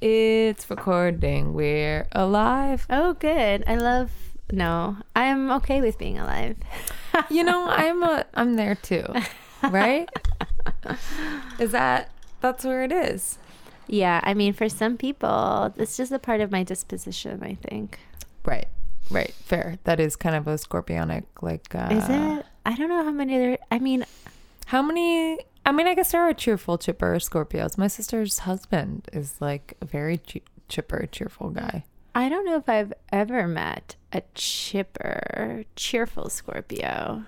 It's recording. We're alive. Oh, good. I love. No, I'm okay with being alive. You know, I'm a I'm there too. Right? Is that that's where it is? yeah, I mean, for some people, it's just a part of my disposition. I think. Right. Right. Fair. That is kind of a scorpionic like uh Is it? I don't know how many there. I mean, How many I mean, I guess there are cheerful, chipper Scorpios. My sister's husband is like a very ch- chipper, cheerful guy. I don't know if I've ever met a chipper, cheerful Scorpio.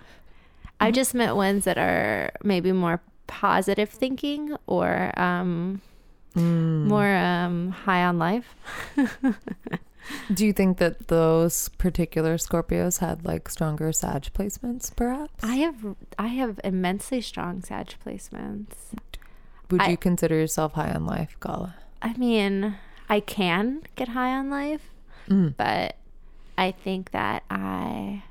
I've just met ones that are maybe more positive thinking or um, more um, high on life. Do you think that those particular Scorpios had like stronger Sag placements, perhaps? I have I have immensely strong Sag placements. Would I- you consider yourself high on life, Gala? I mean, I can get high on life, Mm. but I think that I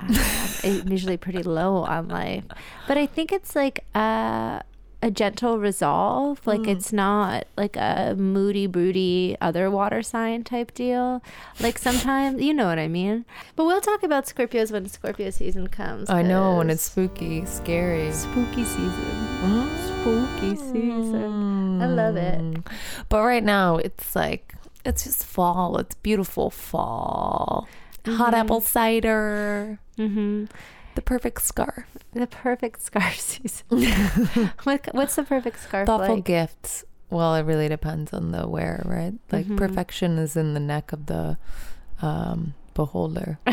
I'm usually pretty low on life. But I think it's like a a gentle resolve. Like it's not like a moody, broody other water sign type deal. Like sometimes you know what I mean. But we'll talk about Scorpios when Scorpio season comes. I know when it's spooky, scary. spooky season. Mm. Spooky season. I love it. But right now, it's like it's just fall. It's beautiful fall. Hot apple cider. Mm-hmm. The perfect scarf. The perfect scarf season. what, what's the perfect scarf Thoughtful like? gifts. Well, it really depends on the wearer, right? Like Mhm. perfection is in the neck of the um, beholder.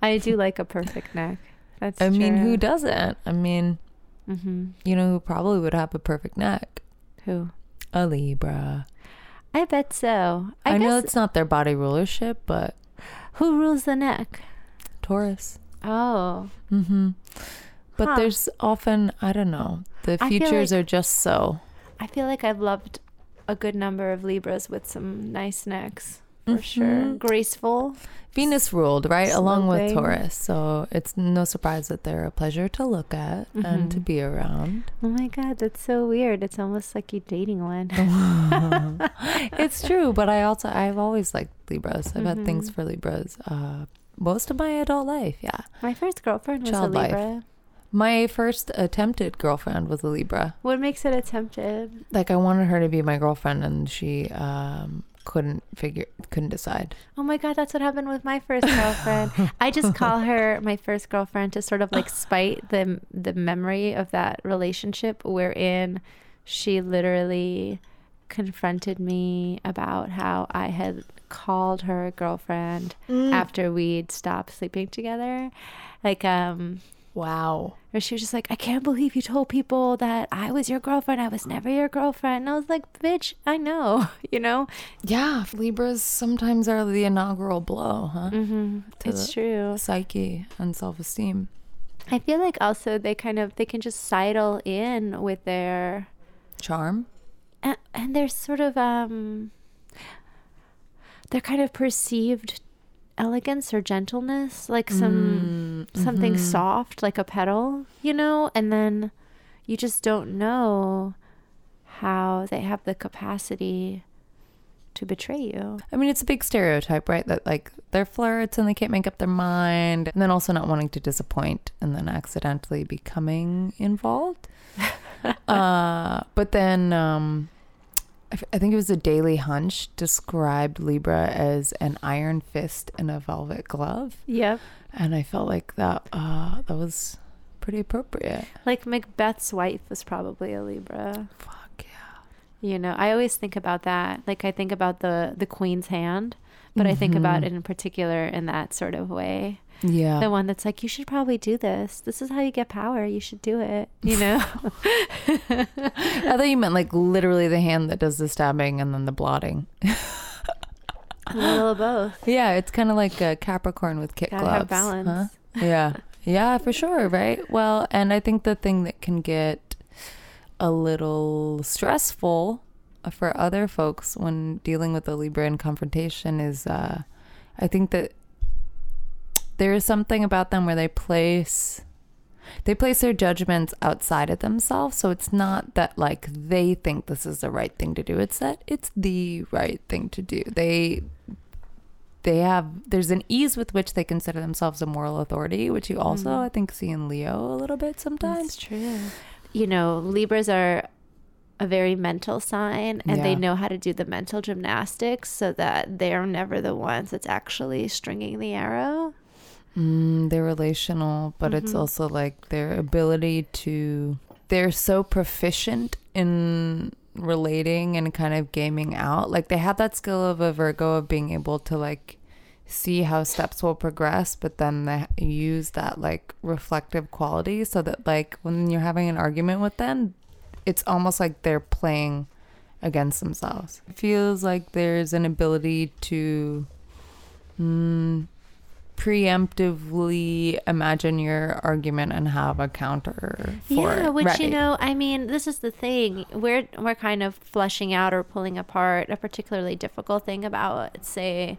I do like a perfect neck. That's I mean, who doesn't? I mean, Mm-hmm. you know who probably would have a perfect neck? Who? A Libra. I bet so. I, I, know it's not their body rulership, but who rules the neck? Taurus. Oh, Mm-hmm. But Huh. there's often, I don't know, the features like- are just so. I feel like I've loved a good number of Libras with some nice necks for sure. Mhm. Graceful. Venus ruled, right? Along with Taurus. So it's no surprise that they're a pleasure to look at and to Mhm. be around. Oh my god, that's so weird. It's almost like you're dating one. it's true, but I also, I've always liked Libras. I've had things Mhm. for Libras uh, most of my adult life. Yeah. My first girlfriend was Child a life. Libra. My first attempted girlfriend was a Libra. What makes it attempted? Like I wanted her to be my girlfriend, and she um, couldn't figure, couldn't decide. Oh my god, that's what happened with my first girlfriend. I just call her my first girlfriend to sort of like spite the the memory of that relationship wherein she literally confronted me about how I had called her a girlfriend after we'd stopped sleeping together. Like um Wow. or she was just like, I can't believe you told people that I was your girlfriend. I was never your girlfriend. And I was like, bitch, I know, you know? Yeah, Libras sometimes are the inaugural blow, huh? Mm-hmm. It's true. Psyche and self-esteem. I feel like also they kind of they can just sidle in with their Charm. and, and they're sort of um they're kind of perceived elegance or gentleness like some Mm, something mhm. soft like a petal you know and then you just don't know how they have the capacity to betray you I mean, it's a big stereotype, right? That like they're flirts and they can't make up their mind, and then also not wanting to disappoint and then accidentally becoming involved. uh, but then um, I, think it was a Daily Hunch described Libra as an iron fist in a velvet glove, yep and I felt like that uh, that was pretty appropriate. like macbeth's wife was probably a libra Fuck yeah. You know, I always think about that. Like I think about the the queen's hand, but I think about Mhm. it in particular in that sort of way. Yeah. The one that's like, you should probably do this. This is how you get power. You should do it. You know? I thought you meant like literally the hand that does the stabbing and then the blotting. a little of both. Yeah, it's kind of like a Capricorn with kit Gotta gloves. have balance. huh? Yeah. Yeah, for sure, right? Well, and I think the thing that can get a little stressful for other folks when dealing with the Libra in confrontation is uh I think that there is something about them where they place They place their judgments outside of themselves, so it's not that like they think this is the right thing to do. It's that it's the right thing to do. They they have there's an ease with which they consider themselves a moral authority, which you also Mhm. I think see in Leo a little bit sometimes. That's true. You know, Libras are a very mental sign and they know how to do the mental gymnastics so that they're never the ones that's actually stringing the arrow. Mm, they're relational, but it's Mhm. also like their ability to. They're so proficient in relating and kind of gaming out. Like they have that skill of a Virgo of being able to like see how steps will progress, but then they use that like reflective quality so that like when you're having an argument with them, it's almost like they're playing against themselves. It feels like there's an ability to. Mm, preemptively imagine your argument and have a counter for yeah, which ready. you know, I mean, this is the thing. We're we're kind of fleshing out or pulling apart a particularly difficult thing about say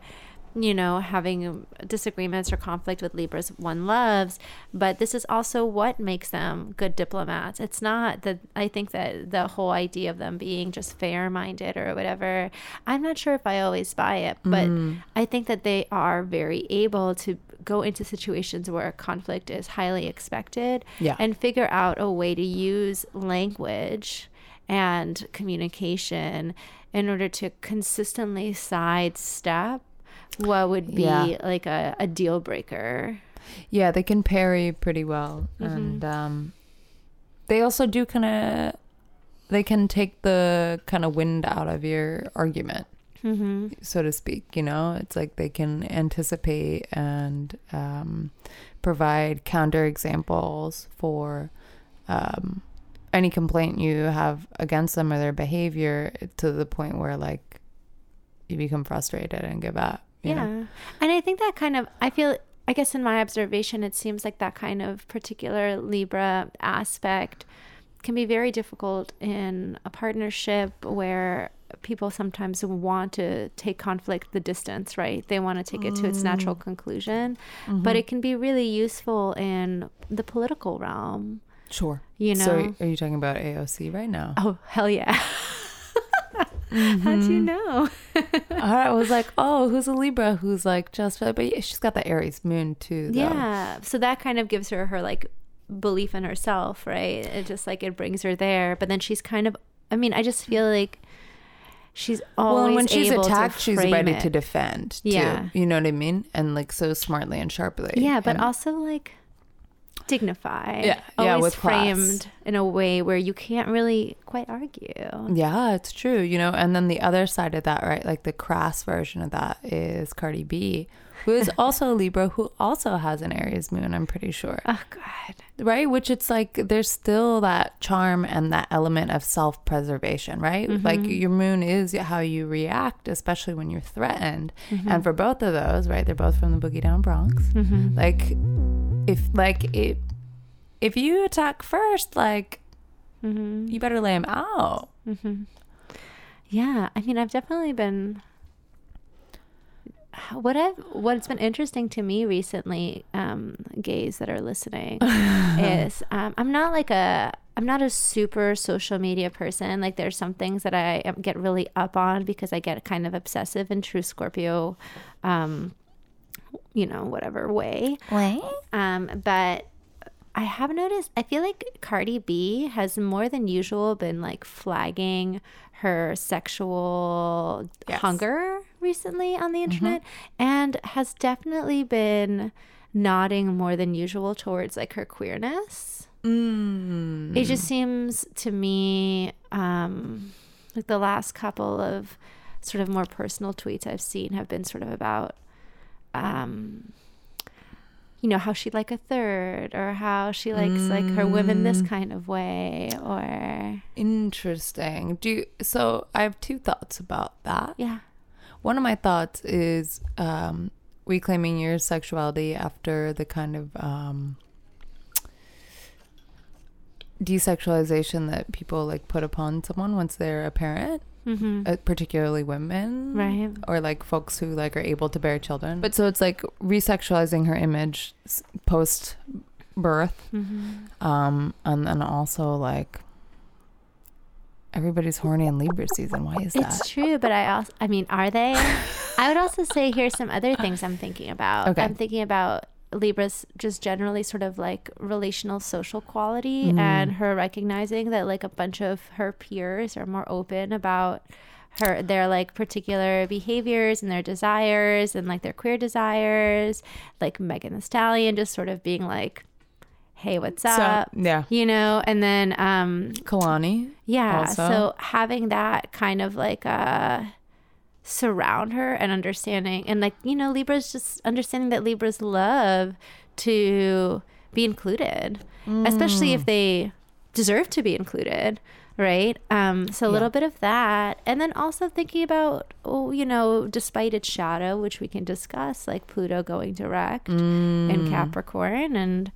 you know, having disagreements or conflict with Libras one loves, but this is also what makes them good diplomats. It's not that I think that the whole idea of them being just fair minded or whatever, I'm not sure if I always buy it, but Mm. I think that they are very able to go into situations where conflict is highly expected Yeah. and figure out a way to use language and communication in order to consistently sidestep what would be Yeah. like a, a deal breaker. Yeah, they can parry pretty well, Mhm. and um, they also do kind of. They can take the kind of wind out of your argument, Mm-hmm. so to speak. You know, it's like they can anticipate and um, provide counter examples for um, any complaint you have against them or their behavior to the point where like you become frustrated and give up. Yeah. know? And I think that kind of, I feel, I guess in my observation, it seems like that kind of particular Libra aspect can be very difficult in a partnership where people sometimes want to take conflict the distance, right? They want to take it to its natural conclusion. Mm-hmm. But it can be really useful in the political realm, Sure. you know? So are you talking about AOC right now? oh, hell yeah. How'd you mm-hmm. know? I was like, oh, who's a Libra? Who's like just, but yeah, she's got the Aries moon too. Though. Yeah. So that kind of gives her her like belief in herself, right? It just like it brings her there. But then she's kind of I mean, I just feel like she's always Well, when she's attacked, she's ready it. to defend. Too, Yeah. You know what I mean? And like so smartly and sharply. Yeah, but And- also like dignified. Yeah, yeah, Always with class. framed in a way where you can't really quite argue. Yeah, it's true. You know, and then the other side of that, right? Like the crass version of that is Cardi B, who is also a Libra, who also has an Aries moon, I'm pretty sure. Oh God. Right? Which it's like there's still that charm and that element of self preservation, right? Like your moon is how you react, especially when you're threatened. And for both of those, right? They're both from the Boogie Down Bronx. Mm-hmm. Like, if, like, if, if you attack first, like, Mm-hmm. you better lay him out. Mm-hmm. Yeah, I mean, I've definitely been. What I've what's been interesting to me recently, um, gays that are listening, is um, I'm not like a I'm not a super social media person. Like there's some things that I um, get really up on because I get kind of obsessive in true Scorpio, um, you know, whatever way. Way? Um, but I have noticed, I feel like Cardi B has more than usual been like flagging her sexual Yes. hunger recently on the internet and has definitely been nodding more than usual towards like her queerness. Mm. It just seems to me um, like the last couple of sort of more personal tweets I've seen have been sort of about, um, you know, how she'd like a third or how she likes like her women this kind of way or, Interesting. Do you, so. I have two thoughts about that. yeah. One of my thoughts is um, reclaiming your sexuality after the kind of um, desexualization that people like put upon someone once they're a parent, Mm-hmm. uh, particularly women, Right. Or like folks who like are able to bear children. But so it's like resexualizing her image post birth. Mm-hmm. Um, and then also like everybody's horny in Libra season. Why is that? It's true, but I also, I mean, are they? I would also say here's some other things I'm thinking about. Okay. I'm thinking about Libra's just generally sort of like relational social quality Mm. and her recognizing that like a bunch of her peers are more open about her their like particular behaviors and their desires and like their queer desires like Megan Thee Stallion just sort of being like hey what's So, up yeah. you know and then um Kehlani. yeah. also. So having that kind of like uh surround her and understanding and like, you know, Libras just understanding that Libras love to be included, especially Mm. if they deserve to be included. Right. Um, so a little bit of that. And then also thinking about, oh, you know, despite its shadow, which we can discuss, like Pluto going direct Mm. in Capricorn and,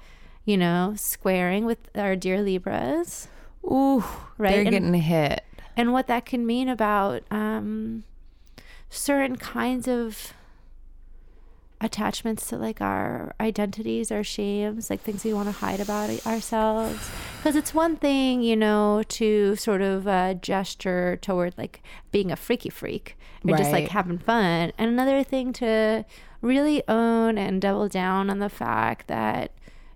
you know, squaring with our dear Libras Ooh, Right, They're and- getting hit. and what that can mean about um, certain kinds of attachments to like our identities, our shames, like things we want to hide about ourselves. Because it's one thing, you know, to sort of uh, gesture toward like being a freaky freak or just like having fun, and another thing to really own and double down on the fact that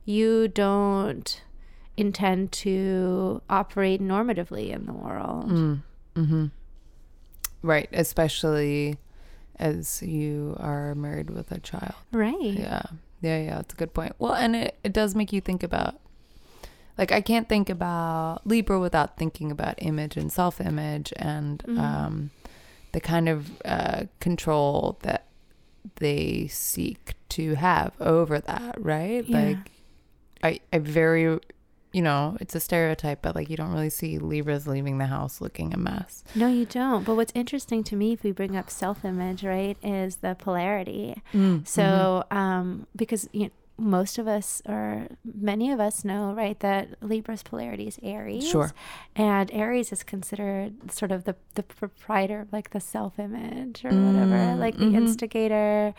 you don't intend to operate normatively in the world. Mm. Mm-hmm. Right. Especially as you are married with a child. Right. Yeah. Yeah, yeah, that's a good point. Well, and it, it does make you think about like I can't think about Libra without thinking about image and self image and Mhm. um the kind of uh control that they seek to have over that, right? Yeah. Like I I very you know, it's a stereotype, but like you don't really see Libras leaving the house looking a mess. No, you don't. But what's interesting to me, if we bring up self image, right, is the polarity. Mm, So, um, because you know, most of us, or many of us, know, right, that Libra's polarity is Aries. Sure. And Aries is considered sort of the, the proprietor of like the self image or whatever, Mm, like the mhm. instigator.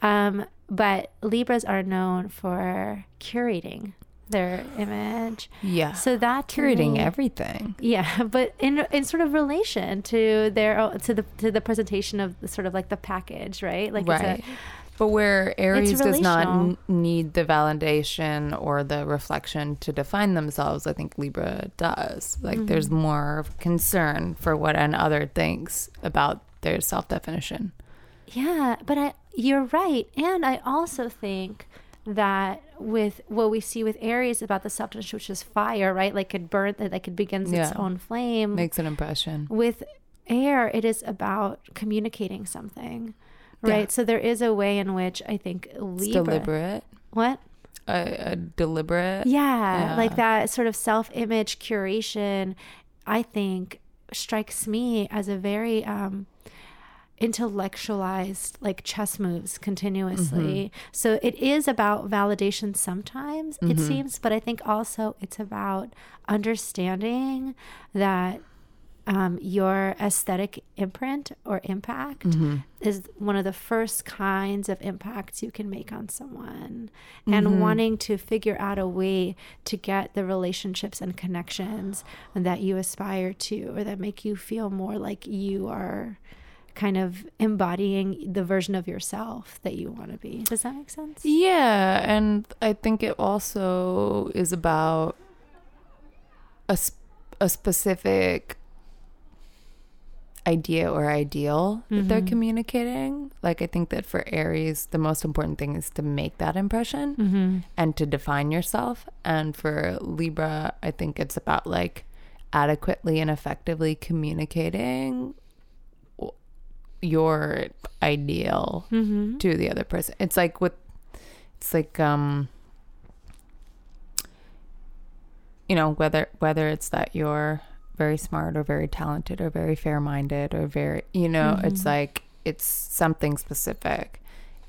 Um, but Libras are known for curating their image. yeah. So that curating me- everything. yeah, but in in sort of relation to their to the to the presentation of the sort of like the package, right? Like right. it's a, But where Aries does not n- need the validation or the reflection to define themselves, I think Libra does. Like there's Mm-hmm. more concern for what another thinks about their self definition. yeah, but I you're right, and I also think that with what we see with Aries about the substance, which is fire, right? Like it burn, like it begins its own flame. Makes an impression. with air, it is about communicating something, Yeah. right? So there is a way in which I think It's deliberate. What? A, a deliberate. Yeah, Yeah. like that sort of self image curation, I think strikes me as a very um, intellectualized, like chess moves continuously. Mm-hmm. So it is about validation sometimes, it mm-hmm. seems, but I think also it's about understanding that. Um, your aesthetic imprint or impact mm-hmm. is one of the first kinds of impacts you can make on someone and wanting to figure out a way to get the relationships and connections that you aspire to or that make you feel more like you are kind of embodying the version of yourself that you want to be does that make sense Yeah, and I think it also is about a, sp- a specific idea or ideal that they're Mhm. communicating. Like I think that for Aries, the most important thing is to make that impression mm-hmm. and to define yourself. And for Libra, I think it's about like adequately and effectively communicating your ideal Mm-hmm. to the other person. It's like with it's like um you know whether whether it's that you're very smart or very talented or very fair-minded or very you know it's Mhm. like it's something specific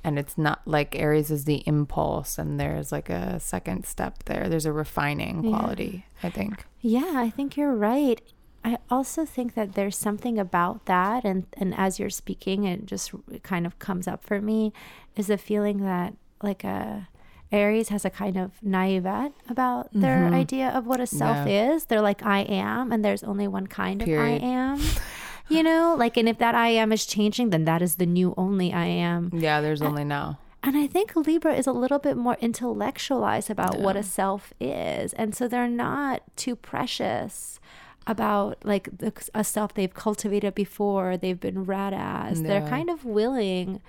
and it's not like Aries is the impulse and there's like a second step there there's a refining Yeah. quality I think Yeah, I think you're right. I also think that there's something about that, and and as you're speaking, it just kind of comes up for me, is the feeling that like a Aries has a kind of naivete about their idea of what a self Mm-hmm. Yeah. is. They're like, I am, and there's only one kind Period. of I am. You know, like, and if that I am is changing, then that is the new only I am. Yeah, there's only now. And I think Libra is a little bit more intellectualized about what a self is. And so they're not too precious about like the, a self they've cultivated before, they've been rad ass. They're kind of willing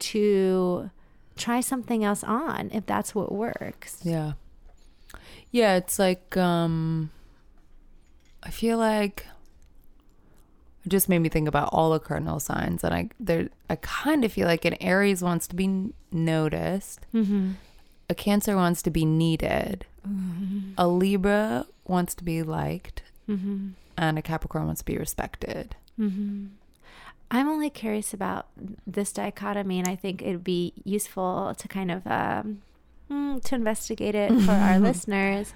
to try something else on if that's what works. Yeah. Yeah, it's like um I feel like it just made me think about all the cardinal signs and I there I kind of feel like an Aries wants to be noticed. Mm-hmm. A Cancer wants to be needed. A Libra wants to be liked Mm-hmm. and a Capricorn wants to be respected. Mm-hmm. I'm only curious about this dichotomy, and I think it'd be useful to kind of um, mm, to investigate it for our listeners.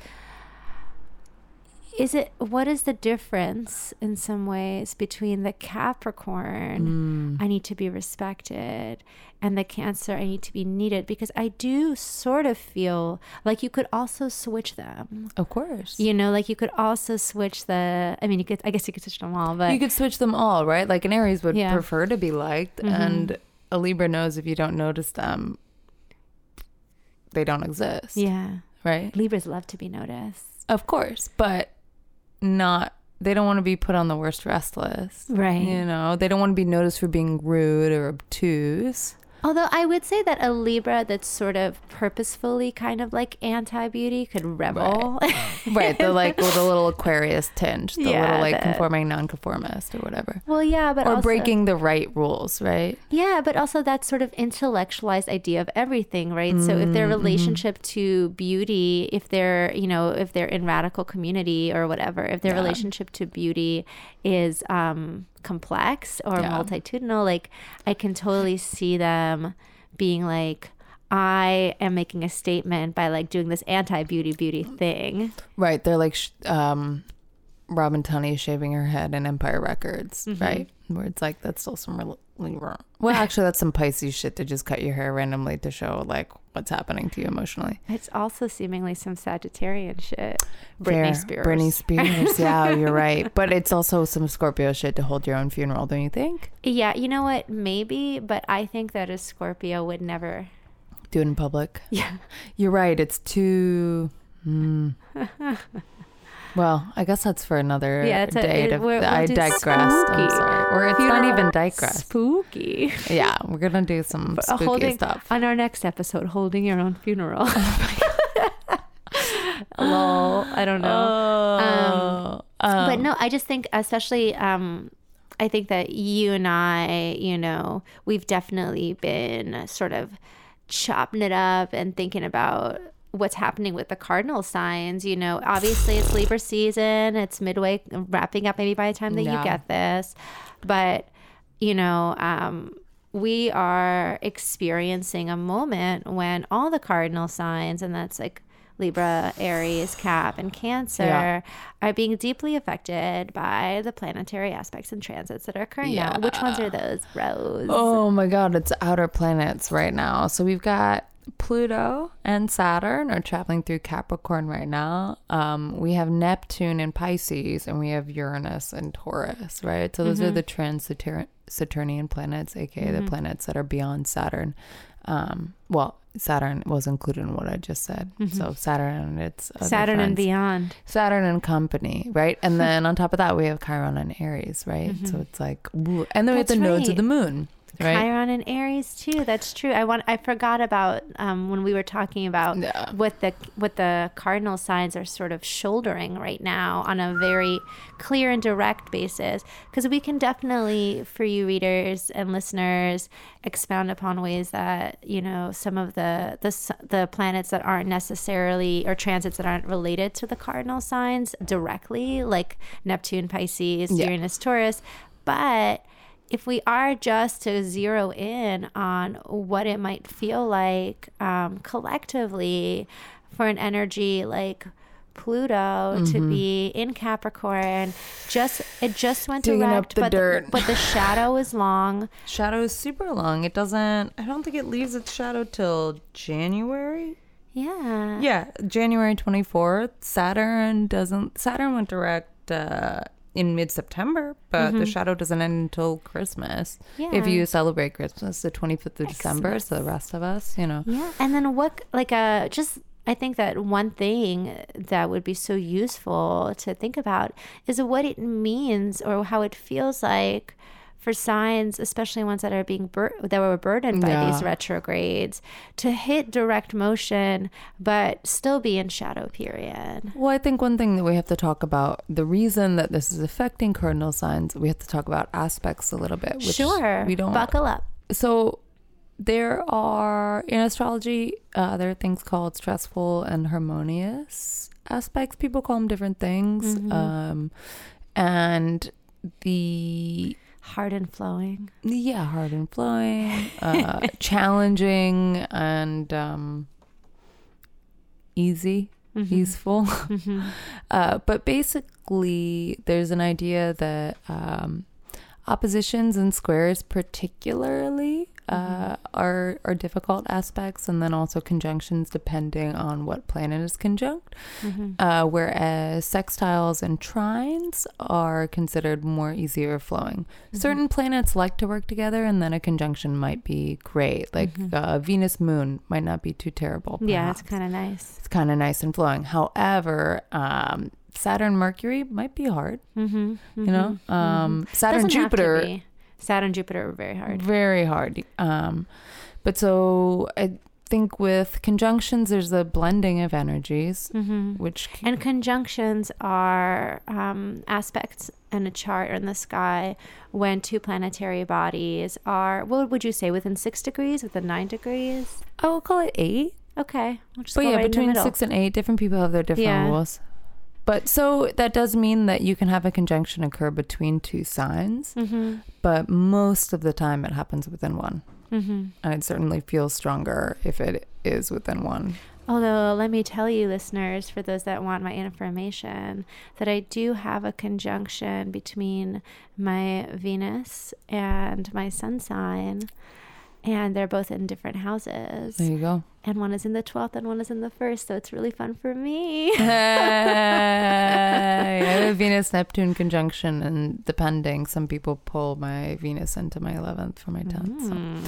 Is it what is the difference in some ways between the Capricorn, Mm. I need to be respected, and the Cancer, I need to be needed? Because I do sort of feel like you could also switch them. Of course. You know, like you could also switch the. I mean, you could. I guess you could switch them all, but you could switch them all, right? Like an Aries would Yeah. prefer to be liked, Mhm. and a Libra knows if you don't notice them, they don't exist, yeah, right? Libras love to be noticed. Of course, but not. They don't want to be put on the worst rest list, Right. You know, they don't want to be noticed for being rude or obtuse. Although I would say that a Libra that's sort of purposefully kind of like anti beauty could rebel. Right, the like with a little Aquarius tinge, the Yeah, little like the- conforming nonconformist or whatever, well, yeah, but or also, breaking the right rules, right? Yeah, but also that sort of intellectualized idea of everything, right? So if their mm-hmm. relationship to beauty, if they're, you know, if they're in radical community or whatever, if their Yeah. relationship to beauty is um complex or Yeah. multitudinal, like I can totally see them being like I am making a statement by like doing this anti-beauty beauty thing. Right. They're like sh- um, Robin Tunney shaving her head in Empire Records, Mm-hmm. right? Where it's like that's still some really Well, actually, that's some Pisces shit to just cut your hair randomly to show like what's happening to you emotionally. It's also seemingly some Sagittarian shit. Britney Fair. Spears. Britney Spears. Yeah, you're right. But it's also some Scorpio shit to hold your own funeral, don't you think? Yeah, you know what? Maybe, but I think that a Scorpio would never. Do it in public. Yeah. You're right. It's too. Mm. Well, I guess that's for another Yeah, a- day. it- to, we'll I digressed. I'm sorry. Or it's not even digress. Spooky. Yeah, we're gonna do some Uh, spooky holding stuff. on our next episode, holding your own funeral. Lol. I don't know. Oh, but no, I just think, especially, um, I think that you and I, you know, we've definitely been sort of chopping it up and thinking about what's happening with the cardinal signs. You know, obviously it's Libra season, it's midway, wrapping up maybe by the time that Yeah. you get this. But, you know, um, we are experiencing a moment when all the cardinal signs, and that's like Libra, Aries, Cap, and Cancer, Yeah. are being deeply affected by the planetary aspects and transits that are occurring now. Which ones are those, Rose? Oh my god, it's outer planets right now. So we've got Pluto and Saturn are traveling through Capricorn right now. Um, we have Neptune in Pisces, and we have Uranus and Taurus, right? So those are the trans Saturnian planets, aka the planets that are beyond Saturn. Um, well, Saturn was included in what I just said. So Saturn and its Saturn and beyond. Saturn and company, right? And then on top of that, we have Chiron and Aries, right? So it's like, and then we have Mm-hmm. That's the nodes of the moon, right? Chiron and Aries too. That's true. I want. I forgot about um, when we were talking about Yeah. what the what the cardinal signs are sort of shouldering right now on a very clear and direct basis. Because we can definitely, for you readers and listeners, expound upon ways that you know some of the the the planets that aren't necessarily or transits that aren't related to the cardinal signs directly, like Neptune, Pisces, Yeah. Uranus, Taurus, but if we are just to zero in on what it might feel like um, collectively for an energy like Pluto to be in Capricorn, just it just went Digging direct, the but dirt. but the shadow is long. Shadow is super long. It doesn't, I don't think it leaves its shadow till January. Yeah. Yeah, January 24th. Saturn doesn't, Saturn went direct uh, in mid September, but the shadow doesn't end until Christmas. Yeah. If you celebrate Christmas, the 25th of December. So the rest of us, you know. Yeah. And then what, like, uh, just, I think that one thing that would be so useful to think about is what it means or how it feels like for signs, especially ones that are being bur- that were burdened by these retrogrades, to hit direct motion but still be in shadow period. Well, I think one thing that we have to talk about the reason that this is affecting cardinal signs, we have to talk about aspects a little bit. Which sure. We don't. buckle up. so there are in astrology uh, there are things called stressful and harmonious aspects people call them different things Mhm. um, and the Hard and flowing. yeah hard and flowing uh, challenging and um, easy Mhm. easeful Mhm. Uh, but basically, there's an idea that um, oppositions and squares, particularly, uh, are are difficult aspects, and then also conjunctions, depending on what planet is conjunct. Mhm. Uh, whereas sextiles and trines are considered more easier flowing. Certain planets like to work together, and then a conjunction might be great. Like uh, Venus Moon might not be too terrible. Yeah, it's kind of nice. it's kind of nice and flowing. However, um, Saturn Mercury might be hard. Mm-hmm. You know, um, Saturn Doesn't have to Jupiter. Saturn and Jupiter are very hard. very hard. Um, but so I think with conjunctions, there's a blending of energies, Mm-hmm. which c- And conjunctions are um, aspects in a chart or in the sky when two planetary bodies are, what would you say, within six degrees, within nine degrees? Oh, I will call it eight. Okay. We'll just But yeah, right between six and eight, different people have their different Yeah. rules. But so that does mean that you can have a conjunction occur between two signs, Mm-hmm. but most of the time it happens within one. Mm-hmm. And it certainly feels stronger if it is within one. Although, let me tell you, listeners, for those that want my information, that I do have a conjunction between my Venus and my sun sign. And they're both in different houses. There you go. And one is in the 12th and one is in the 1st. So it's really fun for me. Hey, I have a Venus Neptune conjunction, and depending, some people pull my Venus into my 11th for my 10th. So Mm.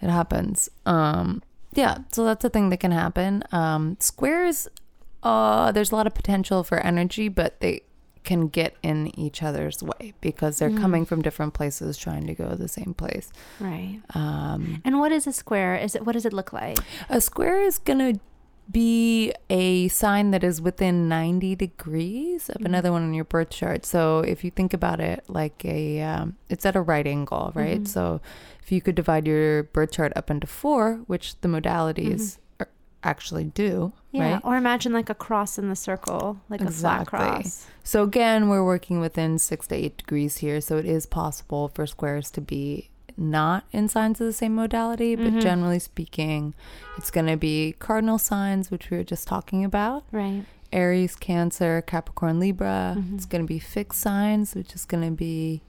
it happens. Um, yeah, so that's a thing that can happen. Um, squares, uh, there's a lot of potential for energy, but they can get in each other's way because they're Mm. coming from different places trying to go the same place. Right. Um, And what is a square? Is it what does it look like? A square is going to be a sign that is within 90 degrees of Mhm. another one in your birth chart. So if you think about it like a, um, it's at a right angle, right? Mhm. So if you could divide your birth chart up into four, which the modalities are, actually do, Yeah. right? Or imagine like a cross in the circle, like a flat cross. So again, we're working within six to eight degrees here. So it is possible for squares to be not in signs of the same modality, but Mhm. generally speaking, it's going to be cardinal signs, which we were just talking about Right. Aries, Cancer, Capricorn, Libra. Mhm. It's going to be fixed signs, which is going to be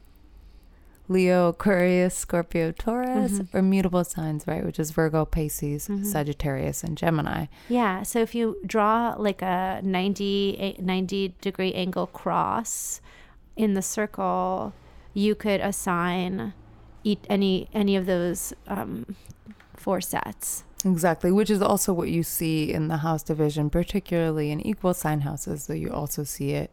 Leo, Aquarius, Scorpio, Taurus, Mhm. or mutable signs, right? Which is Virgo, Pisces, Mhm. Sagittarius, and Gemini. Yeah. So if you draw like a 90, 90 degree angle cross in the circle, you could assign eat any any of those um, four sets. Exactly, which is also what you see in the house division, particularly in equal sign houses. Though you also see it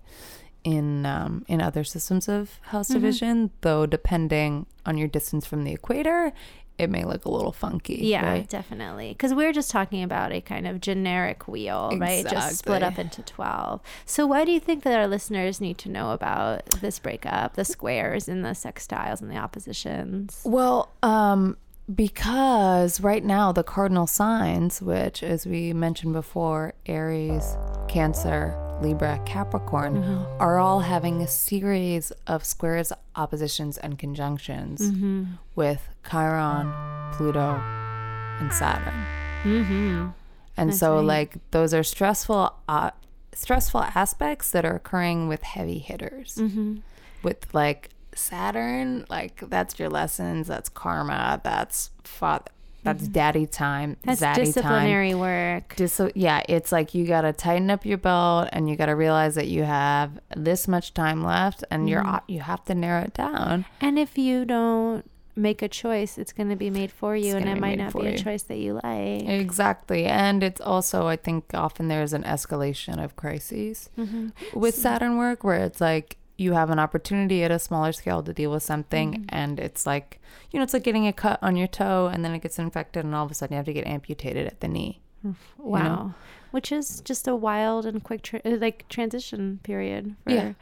in um, in other systems of house Mhm. division. Though depending on your distance from the equator, it may look a little funky. Yeah, right? definitely. Because we're just talking about a kind of generic wheel, right? Just split up into 12. So, why do you think that our listeners need to know about this breakup, the squares and the sextiles and the oppositions? Well, um, because right now the cardinal signs, which, as we mentioned before, Aries, Cancer, Libra, Capricorn, Mm-hmm. are all having a series of squares, oppositions, and conjunctions Mm-hmm. with Chiron, Pluto, and Saturn. Mm-hmm. And That's so, right. like, those are stressful, uh, stressful aspects that are occurring with heavy hitters. Mm-hmm. With like Saturn, like that's your lessons, that's karma, that's father, That's daddy time. That's time. disciplinary work. Dis- yeah, it's like you got to tighten up your belt and you got to realize that you have this much time left and you're Mhm. you have to narrow it down. And if you don't make a choice, it's going to be made for you, and it might not be a you. choice that you like. Exactly. And it's also I think often there's an escalation of crises Mhm. with So- Saturn work where it's like you have an opportunity at a smaller scale to deal with something Mhm. and it's like you know it's like getting a cut on your toe and then it gets infected and all of a sudden you have to get amputated at the knee. Wow. Which is just a wild and quick tra- uh, like transition period. For, Yeah.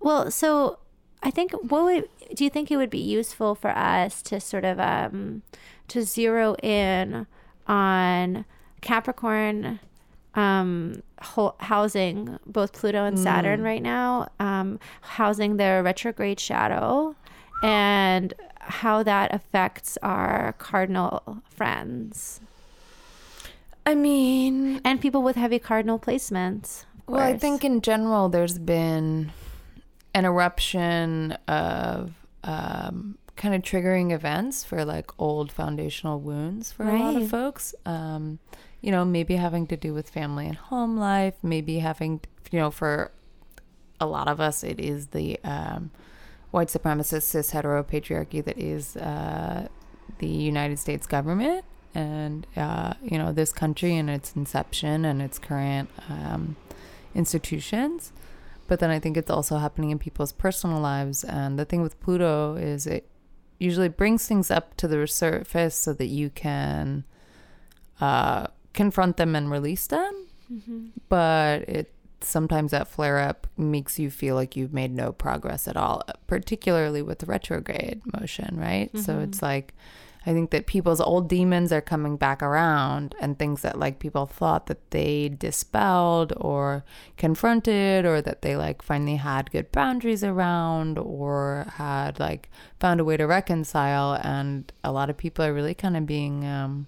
Well, so I think what would do you think it would be useful for us to sort of um to zero in on Capricorn um ho- housing both Pluto and Saturn Mm. right now um housing their retrograde shadow and how that affects our cardinal friends I mean, and people with heavy cardinal placements. Well, I think in general, there's been an eruption of um, kind of triggering events for like old foundational wounds for a lot of folks. Um, you know, maybe having to do with family and home life, maybe having, you know, for a lot of us, it is the um, white supremacist cis hetero patriarchy that is uh, the United States government and uh, you know this country and its inception and its current um, institutions. But then I think it's also happening in people's personal lives. And the thing with Pluto is it usually brings things up to the surface so that you can uh, confront them and release them. Mhm. But it sometimes that flare up makes you feel like you've made no progress at all, particularly with the retrograde motion, right? So Mhm. it's like I think that people's old demons are coming back around and things that like people thought that they dispelled or confronted or that they like finally had good boundaries around or had like found a way to reconcile and a lot of people are really kind of being um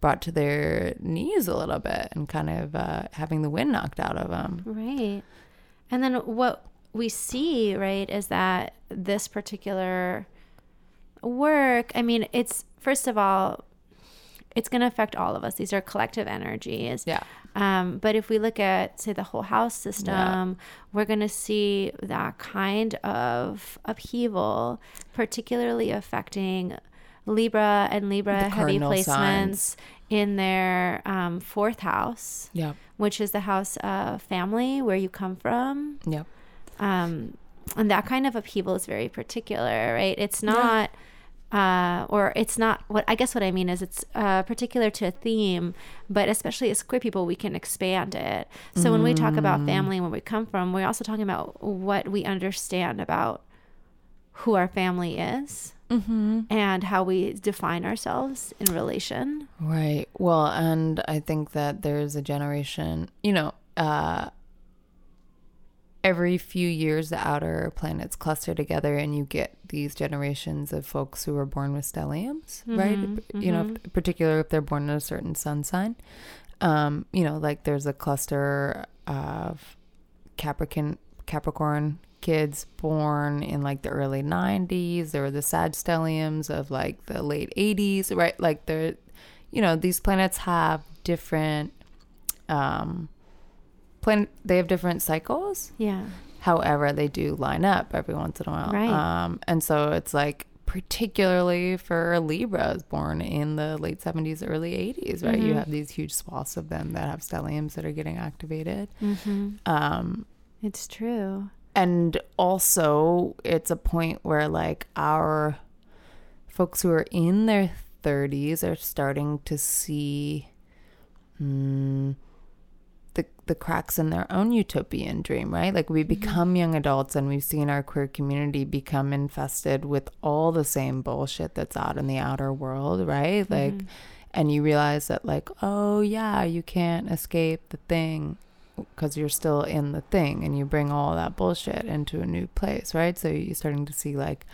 brought to their knees a little bit and kind of uh, having the wind knocked out of them. Right. And then what we see, right, is that this particular work, I mean, it's first of all, it's going to affect all of us. These are collective energies. Yeah. Um, but if we look at, say, the whole house system, we're going to see that kind of upheaval, particularly affecting Libra and Libra The heavy placements signs. in their um, fourth house which is the house of family where you come from. Yep. Um, and that kind of upheaval is very particular, right? It's not, uh, or it's not what I guess what I mean is it's uh, particular to a theme, but especially as queer people, we can expand it. So when we talk about family and where we come from, we're also talking about what we understand about who our family is Mm-hmm. and how we define ourselves in relation. Right. Well, and I think that there's a generation, you know, uh, every few years the outer planets cluster together and you get these generations of folks who are born with stelliums, right? Mhm, You know, if- particularly if they're born in a certain sun sign. Um, you know, like there's a cluster of Capricorn Capricorn kids born in like the early 90s. There were the Sag stelliums of like the late 80s, right? Like they're, you know, these planets have different, um, plan. They have different cycles. Yeah. However, they do line up every once in a while. Right. Um, and so it's like particularly for Libras born in the late 70s, early 80s, right? You Mhm. have these huge swaths of them that have stelliums that are getting activated. Mm-hmm. Um, It's true. And also it's a point where like our folks who are in their 30s are starting to see mm, the the cracks in their own utopian dream right? Like we become young adults and we've seen our queer community become infested with all the same bullshit that's out in the outer world right? Like Mhm. and you realize that like oh yeah you can't escape the thing because you're still in the thing and you bring all that bullshit into a new place right so you're starting to see like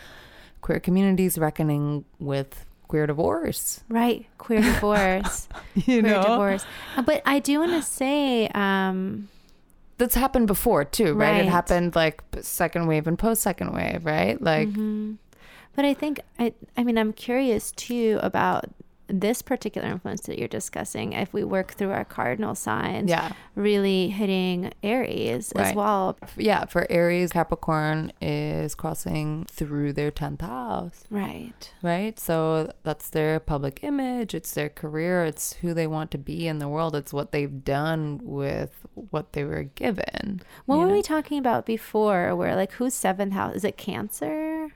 queer communities reckoning with queer divorce Right. Queer divorce. you queer divorce. Uh, But I do want to say, um, that's happened before too right, Right. it happened like second wave and post second wave right like mhm. but I think I, I mean, I'm curious too about this particular influence that you're discussing, if we work through our cardinal signs, Yeah. really hitting Aries as well. Yeah. For Aries, Capricorn is crossing through their 10th house, Right. right? So that's their public image, it's their career, it's who they want to be in the world, it's what they've done with what they were given. What were know? we talking about before? Where like whose seventh house? Is it Cancer?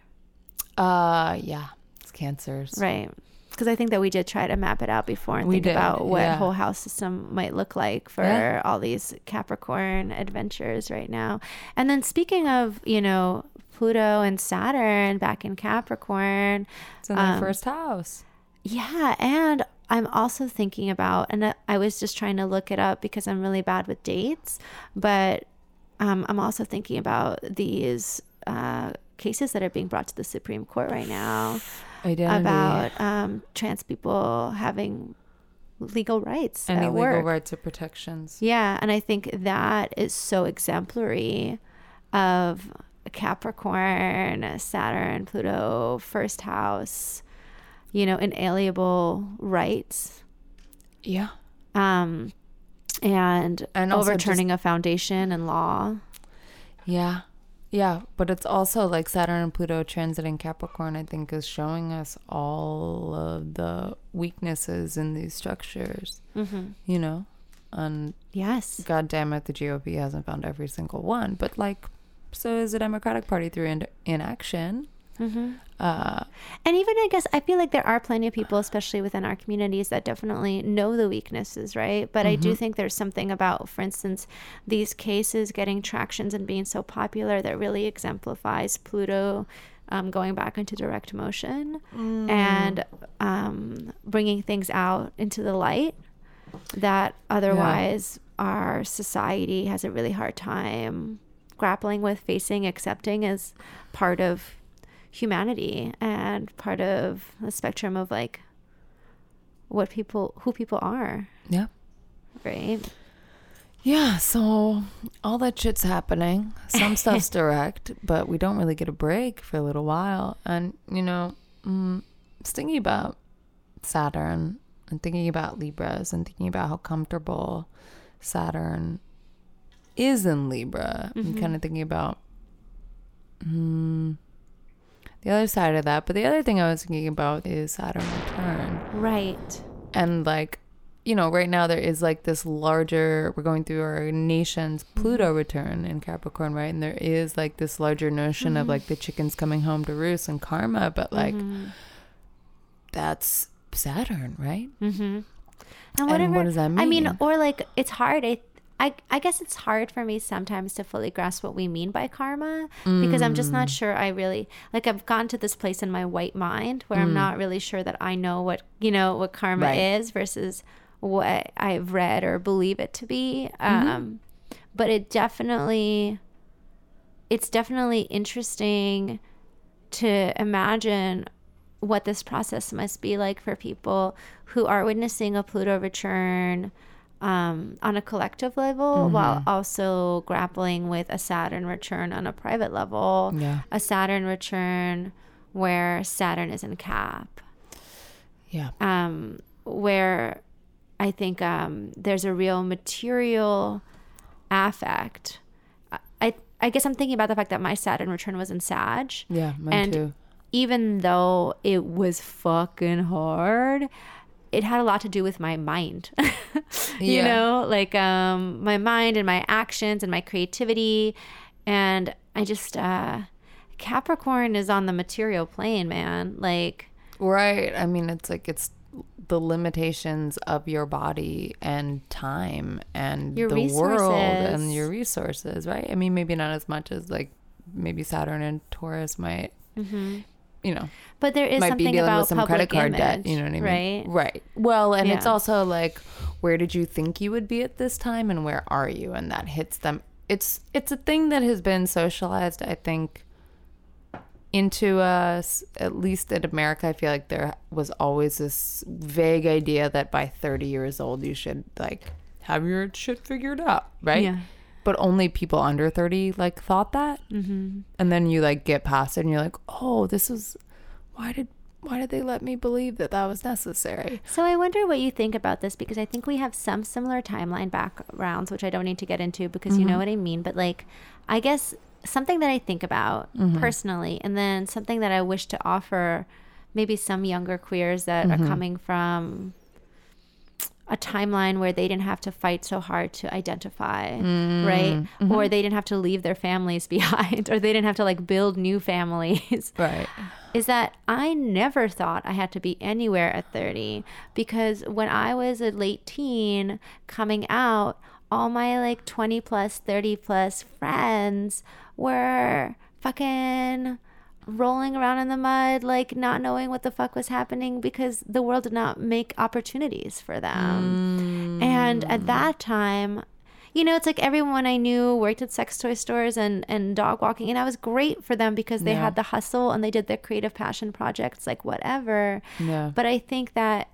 Uh, yeah. It's cancers. Right. Because I think that we did try to map it out before and We think did, about what yeah. whole house system might look like for Yeah. all these Capricorn adventures right now. And then speaking of, you know, Pluto and Saturn back in Capricorn, It's in their Um, first house. yeah, and I'm also thinking about, and I- I was just trying to look it up because I'm really bad with dates, but um, I'm also thinking about these uh, cases that are being brought to the Supreme Court right now Identity. about um, trans people having legal rights any at legal work. rights or protections. Yeah, and I think that is so exemplary of Capricorn, Saturn, Pluto, first house, you know, inalienable rights. Yeah. Um and, And overturning a foundation and law. Yeah. Yeah. But it's also like Saturn and Pluto transiting Capricorn, I think, is showing us all of the weaknesses in these structures, Mm-hmm. you know? And Yes. God damn it, the GOP hasn't found every single one. But like, so is the Democratic Party through in- inaction. Mm-hmm. Uh, And even I guess I feel like there are plenty of people, especially within our communities, that definitely know the weaknesses, right? But I do think there's something about, for instance, these cases getting tractions and being so popular that really exemplifies Pluto um, going back into direct motion and um, bringing things out into the light that otherwise our society has a really hard time grappling with, facing, accepting as part of humanity and part of the spectrum of like what people who people are yeah. right Yeah, so all that shit's happening. Some stuff's direct, but we don't really get a break for a little while. And, you know, mm, thinking about Saturn and thinking about Libras and thinking about how comfortable Saturn is in Libra I'm kind of thinking about mm, the other side of that. But the other thing I was thinking about is Saturn return right. And like you know right now there is like this larger we're going through our nation's mm-hmm. pluto return in capricorn right? And there is like this larger notion of mm-hmm. like the chickens coming home to roost and karma but like mm-hmm. that's saturn right? Mm-hmm. And And what does that mean? i mean mean? or like it's hard. I, I i guess it's hard for me sometimes to fully grasp what we mean by karma because i'm just not Mm. sure i really like i've gone to this place in my white mind where i'm not really sure that i know what you know what karma Mm. Right. is versus what i've read or believe it to be Mm-hmm. um but it definitely it's definitely interesting to imagine what this process must be like for people who are witnessing a Pluto return um, on a collective level while also grappling with a Saturn return on a private level. Yeah. A Saturn return where Saturn is in Cap yeah um, where I think um, there's a real material affect. I, I I guess I'm thinking about the fact that my Saturn return was in Sag, yeah mine and too even though it was fucking hard, it had a lot to do with my mind. you Yeah. know, like um, my mind and my actions and my creativity, and I just uh, Capricorn is on the material plane, man. Like. right i mean it's like it's the limitations of your body and time and Your the world and your resources right i mean maybe not as much as like maybe saturn and taurus might you know But there is might something be dealing about with some credit card debt you know what i mean? right? right. Well and it's also like where did you think you would be at this time and where are you? And that hits them. It's it's a thing that has been socialized i think into us at least in america. I feel like there was always this vague idea that by 30 years old you should like have your shit figured out right? Yeah. But only people under 30 like thought that Mm-hmm. and then you like get past it and you're like oh this was why did why did they let me believe that that was necessary? So I wonder what you think about this because I think we have some similar timeline backgrounds, which I don't need to get into because you know mm-hmm. what I mean. But like, I guess something that I think about mm-hmm. personally, and then something that I wish to offer maybe some younger queers that are mm-hmm. coming from a timeline where they didn't have to fight so hard to identify, mm, right? Mm-hmm. Or they didn't have to leave their families behind, or they didn't have to like build new families Right. is that I never thought I had to be anywhere at 30 because when I was a late teen coming out, all my like 20 plus, 30 plus friends were fucking rolling around in the mud, like not knowing what the fuck was happening because the world did not make opportunities for them. And at mm. that time, you know, it's like everyone I knew worked at sex toy stores and, and dog walking, and that was great for them because they Yeah. had the hustle and they did their creative passion projects, like whatever. Yeah. But I think that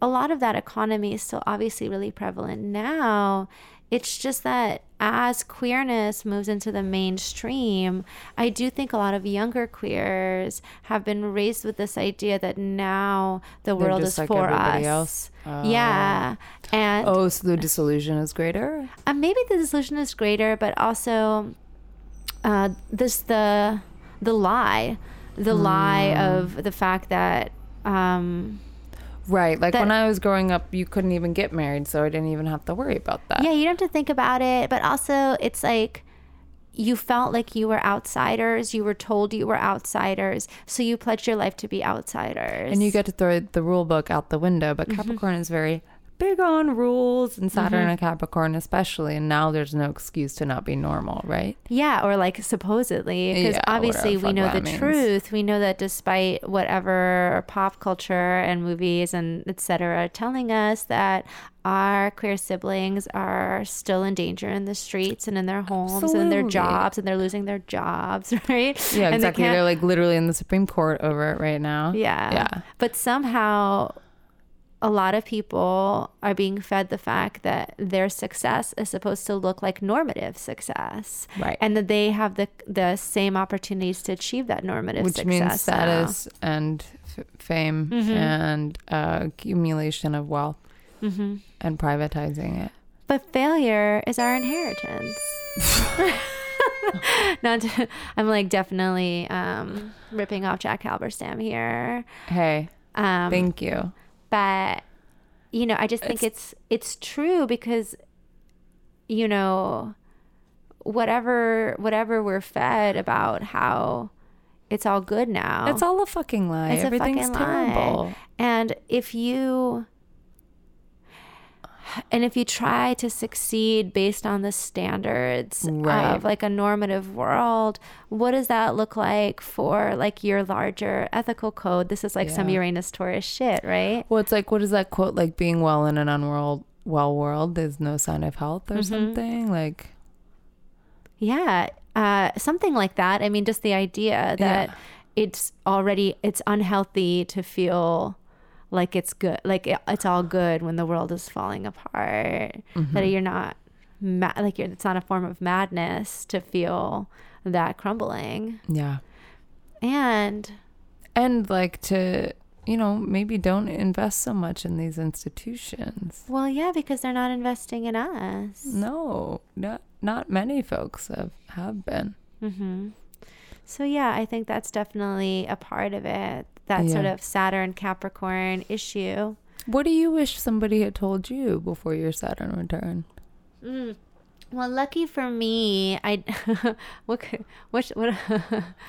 a lot of that economy is still obviously really prevalent now. It's just that as queerness moves into the mainstream, I do think a lot of younger queers have been raised with this idea that now the They're world is like for us. else. yeah. And Oh, so the disillusion is greater? uh, maybe the disillusion is greater, but also uh, this the the lie, the lie Hmm. of the fact that um, Right. Like That- when I was growing up, you couldn't even get married, so I didn't even have to worry about that. yeah, you don't have to think about it, but also it's like you felt like you were outsiders. You were told you were outsiders, so you pledged your life to be outsiders. And you get to throw the rule book out the window, but Mm-hmm. Capricorn is very big on rules, and Saturn mm-hmm. and Capricorn especially. And now there's no excuse to not be normal, right? Yeah, or like supposedly, because Yeah, obviously we know the means. truth. We know that despite whatever pop culture and movies and etc. telling us that our queer siblings are still in danger in the streets and in their homes and their jobs and they're losing their jobs, right? Yeah, And they exactly. They're like literally in the Supreme Court over it right now. Yeah. Yeah. But somehow a lot of people are being fed the fact that their success is supposed to look like normative success. Right. And that they have the the same opportunities to achieve that normative Which success. means now. status and f- fame Mm-hmm. and uh, accumulation of wealth Mm-hmm. and privatizing it. But failure is our inheritance. Not to, I'm like definitely um, ripping off Jack Halberstam here. Hey, Um, thank you. But you know i just think it's it's true because you know whatever whatever we're fed about how it's all good now It's all a fucking lie. It's a Everything's fucking lie. terrible. and if you and if you try to succeed based on the standards Right. of like a normative world what does that look like for like your larger ethical code this is like some uranus taurus shit right Well, it's like, what is that quote? Like, being well in an unworld, well world there's no sign of health or Mm-hmm. something. Like, Yeah, uh, something like that. I mean, just the idea that Yeah. it's already it's unhealthy to feel like it's good, like it, it's all good when the world is falling apart. Mm-hmm. That you're not mad, like you're, it's not a form of madness to feel that crumbling. yeah. And And like to, you know, maybe don't invest so much in these institutions. well, yeah, because they're not investing in us. No, not, not many folks have, have been. hmm So yeah, I think that's definitely a part of it. That sort of Saturn Capricorn issue. What do you wish somebody had told you before your Saturn return? Mm. Well, lucky for me, I what could- what what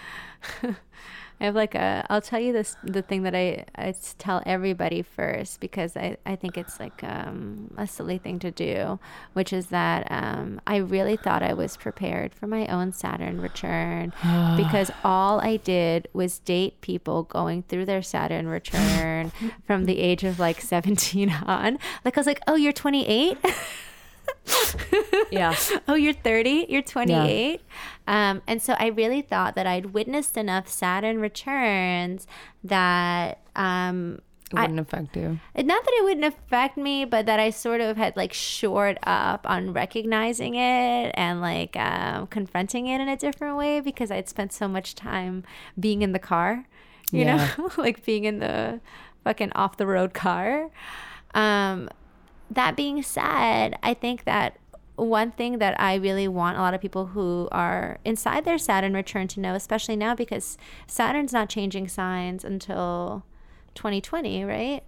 I have like a I'll tell you this the thing that I I tell everybody first because I I think it's like um a silly thing to do, which is that um I really thought I was prepared for my own Saturn return because all I did was date people going through their Saturn return from the age of like 17 on. Like I was like, "Oh, you're 28?" Yeah. oh, you're 30, you're 28. Um, and so I really thought that I'd witnessed enough Saturn returns that um, It wouldn't affect you. not that it wouldn't affect me, but that I sort of had like shored up on recognizing it and like um, confronting it in a different way because I'd spent so much time being in the car. you Yeah. know, like being in the fucking off the road car. Um, that being said, I think that one thing that I really want a lot of people who are inside their Saturn return to know, especially now because Saturn's not changing signs until 2020, right?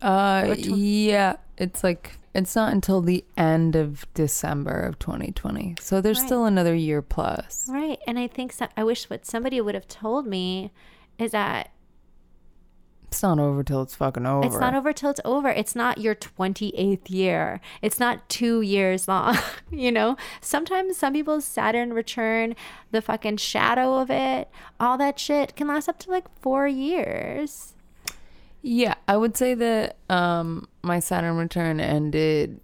Uh, tw- yeah, it's like it's not until the end of December of 2020. So there's Right. still another year plus. Right. And I think so, I wish what somebody would have told me is that It's not over till it's fucking over. It's not over till it's over. It's not your 28th year. It's not two years long. you know, sometimes some people's Saturn return, the fucking shadow of it, all that shit can last up to like four years. Yeah, I would say that um my Saturn return ended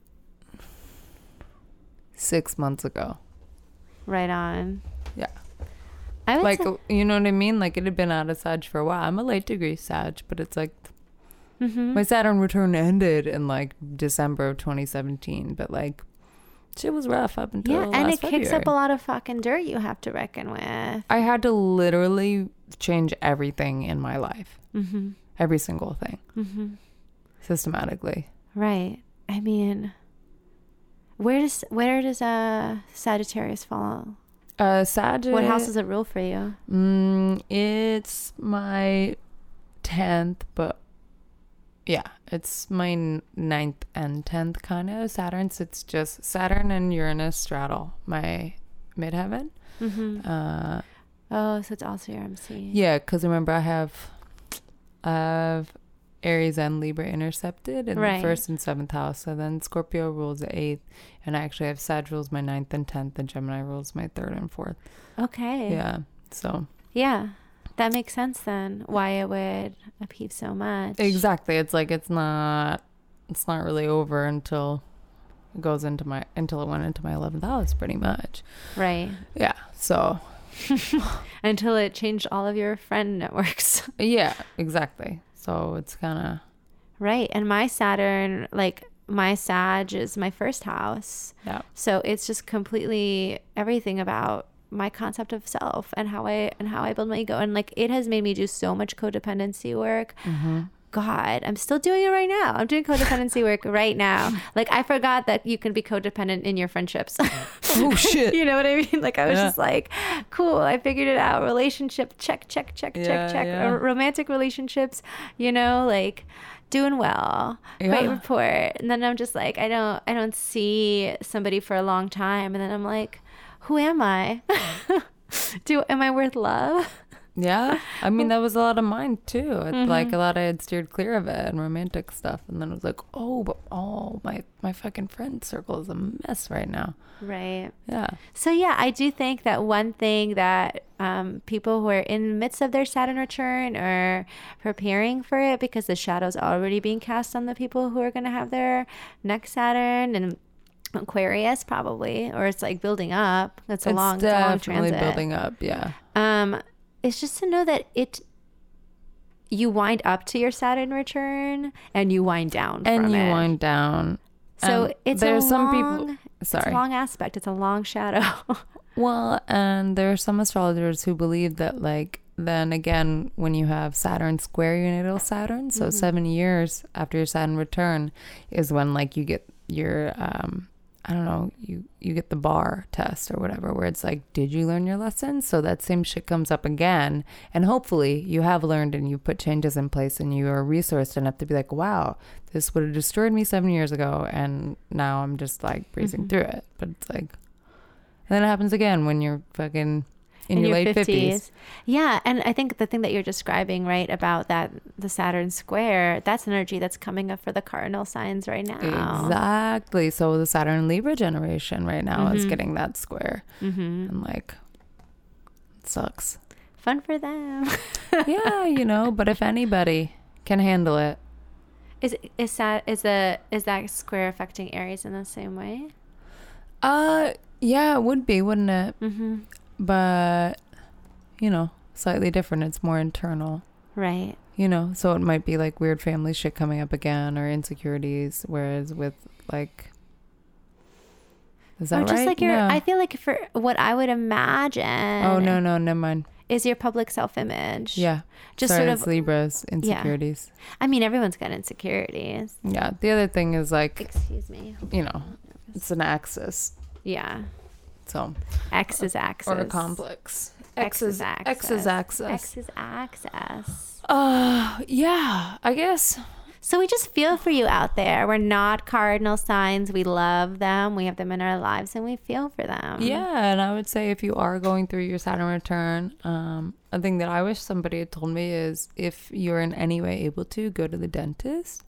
six months ago. Right on. Yeah. I Like say, you know what I mean? Like it had been out of Sag for a while. I'm a late degree Sag, but it's like Mhm. my Saturn return ended in like December of 2017. But like shit was rough up until yeah, and it kicks up a lot of fucking dirt you have to reckon with. I had to literally change everything in my life, Mm-hmm. every single thing, Mm-hmm. systematically. Right. I mean, where does where does uh Sagittarius fall? Uh. What house does it rule for you? Mm, it's my tenth, but yeah, it's my ninth and tenth kind of Saturn. So it's just Saturn and Uranus straddle my midheaven. Mm-hmm. Uh, Oh, so it's also your MC. yeah, because remember I have, I have Aries and Libra intercepted in Right. the first and seventh house. So then Scorpio rules the eighth, and I actually have Sag rules my ninth and tenth, and Gemini rules my third and fourth. Okay. Yeah, so Yeah. That makes sense then. Why it would upheave so much. exactly. It's like it's not, it's not really over until it goes into my until it went into my eleventh house, pretty much. Right. Yeah. So Until it changed all of your friend networks. yeah, exactly. So it's kind of right. And my Saturn, like my Sag is my first house. yeah. So it's just completely everything about my concept of self and how I and how I build my ego. And like it has made me do so much codependency work. Mm-hmm. God, I'm still doing it right now. I'm doing codependency work right now. Like I forgot that you can be codependent in your friendships. Oh shit. you know what I mean? Like I was Yeah. just like, cool, I figured it out. Relationship, check, check, check, Yeah, check, check. yeah. Uh, romantic relationships, you know, like doing well, great report. And then I'm just like, I don't, I don't see somebody for a long time, and then I'm like, who am I? Do am I worth love? Yeah, I mean that was a lot of mine too. Mm-hmm. Like a lot I had steered clear of it and romantic stuff, and then it was like, oh, but oh, my my fucking friend circle is a mess right now. Right. Yeah, So yeah, I do think that one thing that um, people who are in the midst of their Saturn return are preparing for it because the shadow's already being cast on the people who are going to have their next Saturn and Aquarius probably, or it's like building up. That's a it's long, it's long definitely transit. building up. Yeah, Um, it's just to know that it. You wind up to your Saturn return and you wind down and you it. wind down. So and it's there's a some long, people. It's a long aspect. It's a long shadow. Well, and there are some astrologers who believe that, like, then again, when you have Saturn square your natal Saturn, so seven years after your Saturn return is when, like, you get your, um, I don't know, you you get the bar test or whatever, where it's like, did you learn your lesson? So that same shit comes up again, and hopefully you have learned and you put changes in place and you are resourced enough to be like, wow, this would have destroyed me seven years ago, and now I'm just like breezing mm-hmm. through it. But it's like. And then it happens again when you're fucking in, your, late 50s. Yeah, and I think the thing that you're describing, right, about that the Saturn square, that's energy that's coming up for the cardinal signs right now. Exactly. So the Saturn Libra generation right now is Mhm. getting that square. hmm And like, it sucks. Fun for them. yeah, you know, but if anybody can handle it, Is is that is the is that square affecting Aries in the same way? uh, yeah, it would be, wouldn't it? Mm-hmm. But, you know, slightly different. It's more internal. Right. You know, so it might be like weird family shit coming up again or insecurities. Whereas with like, is that or just right? like your, No. I feel like for what I would imagine. Oh no no never mind. is your public self-image. Yeah. Just Sorry, sort of. Libra's insecurities. I mean, everyone's got insecurities. Yeah. The other thing is like, Excuse me. you know, it's an axis. Yeah. So, X is axis. or a complex. X is axis. X is axis. X is access. Uh, yeah, I guess. So we just feel for you out there. We're not cardinal signs. We love them. We have them in our lives and we feel for them. Yeah, and I would say if you are going through your Saturn return, um, a thing that I wish somebody had told me is if you're in any way able to, go to the dentist.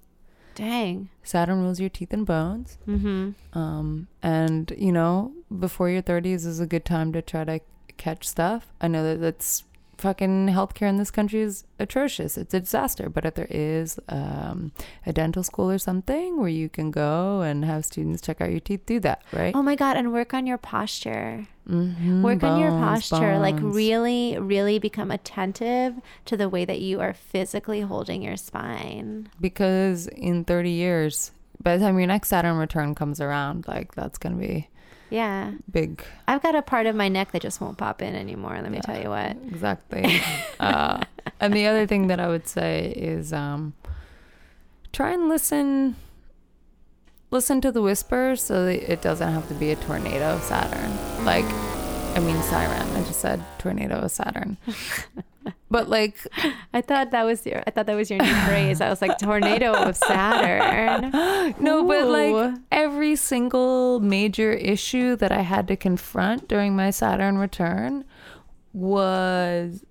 Dang. Saturn rules your teeth and bones. Mm-hmm. Um, and you know, before your 30s is a good time to try to catch stuff. I know that that's fucking healthcare in this country is atrocious. It's a disaster. But if there is um, a dental school or something where you can go and have students check out your teeth, do that, right? Oh my God. And work on your posture. Mhm, Work on your bones, posture. Like really, really become attentive to the way that you are physically holding your spine. because in 30 years, by the time your next Saturn return comes around, like that's gonna be Yeah. big. I've got a part of my neck that just won't pop in anymore. Let me tell you what. Exactly. uh, and the other thing that I would say is um, try and listen. Listen to the whispers so that it doesn't have to be a tornado of Saturn. Like, I mean, siren. I just said tornado of Saturn. but like, I thought that was your I thought that was your new phrase. I was like tornado of Saturn. no, but like every single major issue that I had to confront during my Saturn return was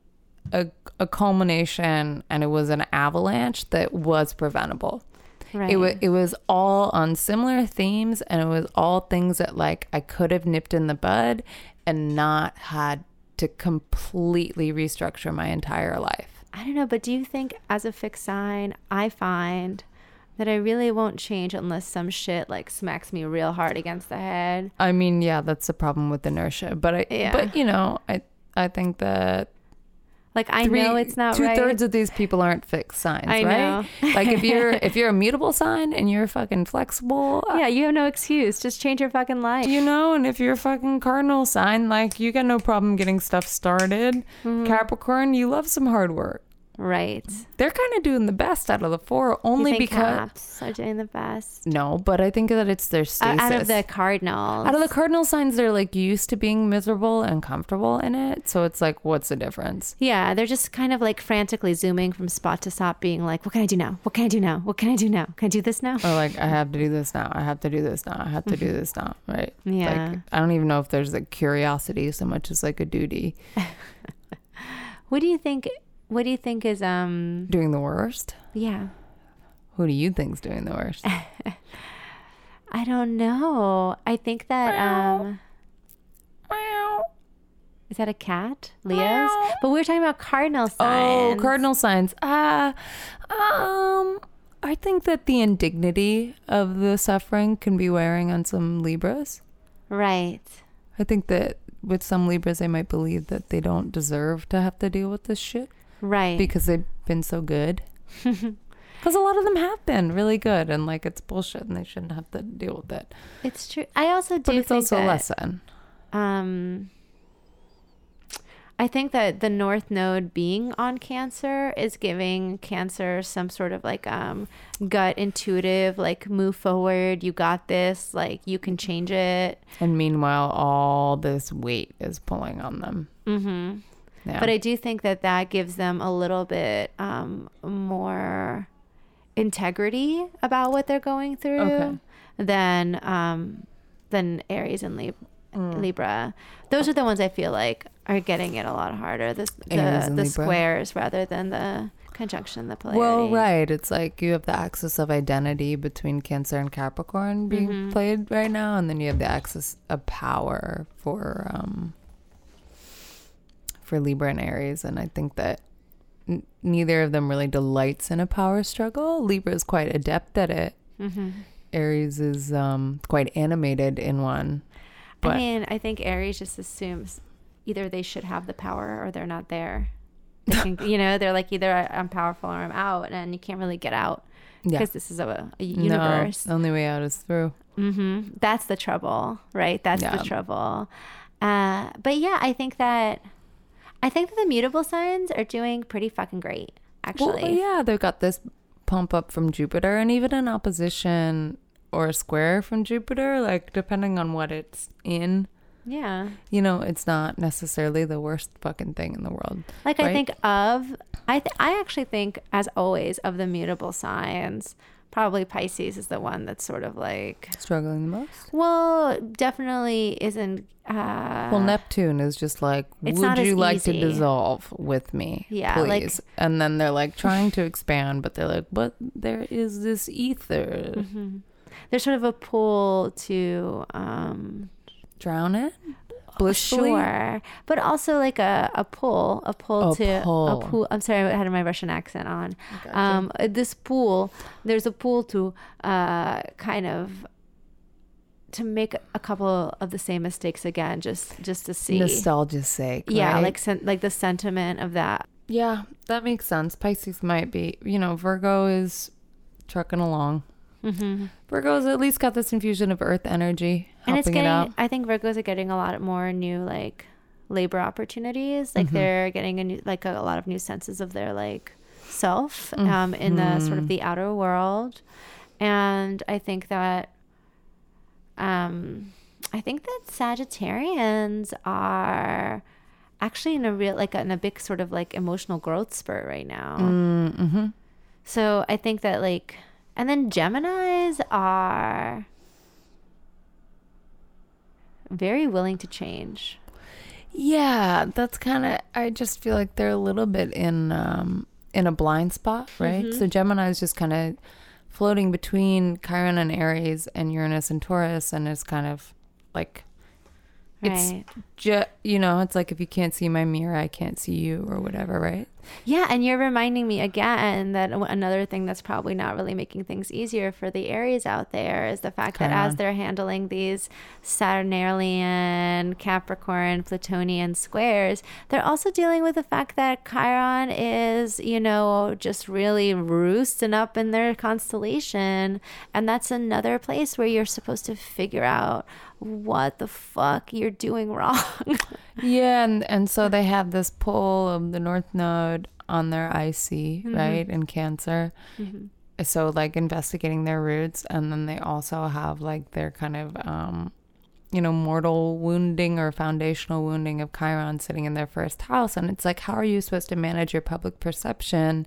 a, a culmination and it was an avalanche that was preventable. Right. It was it was all on similar themes and it was all things that like I could have nipped in the bud and not had to completely restructure my entire life. I don't know, but do you think as a fixed sign, I find that I really won't change unless some shit like smacks me real hard against the head? I mean, yeah, that's the problem with inertia, but I Yeah. but you know, I I think that Like I know it's not two right. thirds of these people aren't fixed signs, I right? know. like if you're if you're a mutable sign and you're fucking flexible, uh, yeah, you have no excuse. Just change your fucking life. you know, and if you're a fucking cardinal sign, like you got no problem getting stuff started. Mm-hmm. Capricorn, you love some hard work. Right. They're kind of doing the best out of the four, only because Caps are doing the best. no, but I think that it's their stasis. out of the cardinals. Out of the cardinal signs, they're like used to being miserable and comfortable in it. So it's like, what's the difference? yeah, they're just kind of like frantically zooming from spot to spot, being like, "What can I do now? What can I do now? What can I do now? Can I do this now?" Or like, I have to do this now. I have to do this now. I have to do this now. Right? Yeah. Like, I don't even know if there's a curiosity so much as like a duty. What do you think? What do you think is um? Doing the worst. Yeah, Who do you think's doing the worst? I don't know. I think that um. Is that a cat? Leo's? But we were talking about cardinal signs. Oh, cardinal signs. Uh, um, I think that the indignity of the suffering can be wearing on some Libras. Right. I think that with some Libras, they might believe that they don't deserve to have to deal with this shit Right. because they've been so good. Because a lot of them have been really good, and like it's bullshit, and they shouldn't have to deal with it. it's true. I also do But it's think also that, a lesson. Um, I think that the North Node being on Cancer is giving Cancer some sort of like um, gut intuitive, like move forward, you got this, like you can change it. And meanwhile, all this weight is pulling on them. Mm-hmm. Yeah. But I do think that that gives them a little bit um, more integrity about what they're going through Okay. than um, than Aries and Lib- Mm. Libra. Those are the ones I feel like are getting it a lot harder. The the, the squares rather than the conjunction, the polarity. Well, right. It's like you have the axis of identity between Cancer and Capricorn being Mhm. played right now, and then you have the axis of power for um for Libra and Aries, and I think that n- neither of them really delights in a power struggle. Libra is quite adept at it. hmm Aries is um quite animated in one. But I mean, I think Aries just assumes either they should have the power or they're not there. They can, you know, they're like either I'm powerful or I'm out, and you can't really get out yeah. because this is a, a universe. No, the only way out is through. hmm That's the trouble, right? That's Yeah. the trouble. Uh, but yeah, I think that I think that the mutable signs are doing pretty fucking great, actually. Well, yeah, they've got this pump up from Jupiter, and even an opposition or a square from Jupiter, like depending on what it's in, yeah. you know, it's not necessarily the worst fucking thing in the world. Like I think of I th- I actually think as always of the mutable signs, probably Pisces is the one that's sort of like Struggling the most. well, definitely isn't uh Well, Neptune is just like, would you like to dissolve with me? Yeah, like- please. and then they're like trying to expand, but they're like, but there is this ether. Mhm. there's sort of a pull to um Drown it blissfully. Sure, but also like a, a pull, a pull A to pull. a pool. I'm sorry, I had my Russian accent on. Gotcha. Um, this pool, there's a pool to uh, kind of to make a couple of the same mistakes again, just just to see. Nostalgia's sake. yeah, right? like sen- like the sentiment of that. yeah, that makes sense. Pisces might be, you know, Virgo is trucking along. Mm-hmm. Virgo's at least got this infusion of earth energy And it's helping getting. it out. I think Virgos are getting a lot more new like labor opportunities. Like Mhm. they're getting a new, like a, lot of new senses of their like self um, in the sort of the outer world, and I think that. Um, I think that Sagittarians are actually in a real like in a big sort of like emotional growth spurt right now. Mm-hmm. So I think that like, and then Geminis are very willing to change. Yeah, that's kind of. I just feel like they're a little bit in um in a blind spot, right? Mhm. So Gemini is just kind of floating between Chiron and Aries and Uranus and Taurus, and is kind of like It's- Right. ju- you know, it's like if you can't see my mirror, I can't see you, or whatever, right? Yeah, and you're reminding me again that another thing that's probably not really making things easier for the Aries out there is the fact that as they're handling these Saturnalian, Capricorn, Plutonian squares, they're also dealing with the fact that Chiron is, you know, just really roosting up in their constellation. And that's another place where you're supposed to figure out what the fuck you're doing wrong. Yeah, and and so they have this pull of the North Node on their IC, Mhm. right, in Cancer. Mhm. So like investigating their roots, and then they also have like their kind of um, you know, mortal wounding or foundational wounding of Chiron sitting in their first house, and it's like, how are you supposed to manage your public perception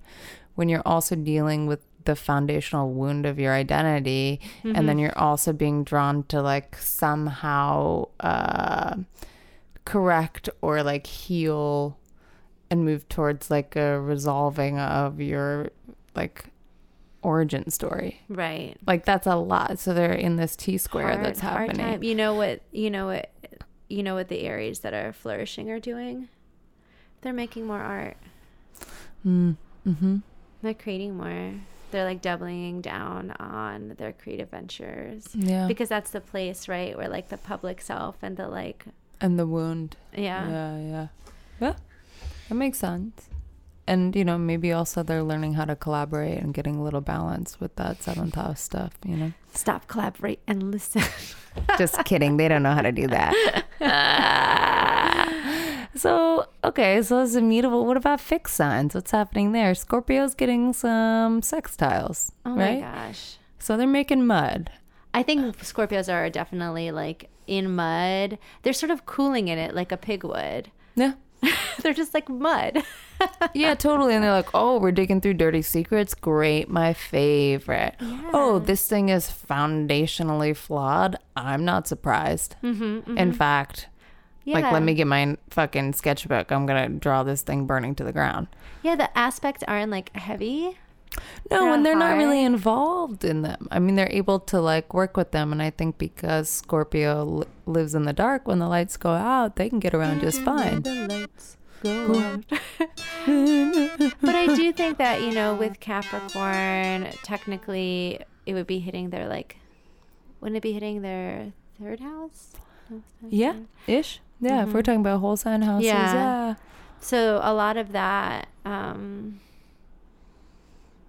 when you're also dealing with the foundational wound of your identity and then you're also being drawn to like somehow uh correct or like heal and move towards like a resolving of your like origin story Right. like that's a lot so they're in this t square hard- that's hard happening time. You know what? You know what? You know what the Aries that are flourishing are doing? They're making more art. mm, mm-hmm They're creating more. They're like doubling down on their creative ventures yeah because that's the place, right, where like the public self and the like, and the wound yeah, yeah yeah yeah that makes sense and you know maybe also they're learning how to collaborate and getting a little balance with that seventh house stuff you know stop, collaborate, and listen. Just kidding. They don't know how to do that. so, okay, so it's immutable. What about fixed signs? What's happening there? Scorpio's getting some sextiles, oh my gosh. So they're making mud. I think Scorpios are definitely like in mud. They're sort of cooling in it like a pig would. Yeah. They're just like mud. Yeah, totally. And they're like, oh, we're digging through dirty secrets. Great. My favorite. Oh, this thing is foundationally flawed. I'm not surprised. Mm-hmm, In fact, yeah. like, let me get my fucking sketchbook. I'm going to draw this thing burning to the ground. Yeah, the aspects aren't like heavy. No, They're and they're not really involved in them. I mean, they're able to like work with them, and I think because Scorpio li- lives in the dark, when the lights go out, they can get around just fine. The lights go out. but I do think that, you know, with Capricorn, technically it would be hitting their like wouldn't it be hitting their third house? Yeah, ish. Yeah, if we're Mhm. talking about whole sign houses, Yeah. yeah. So a lot of that um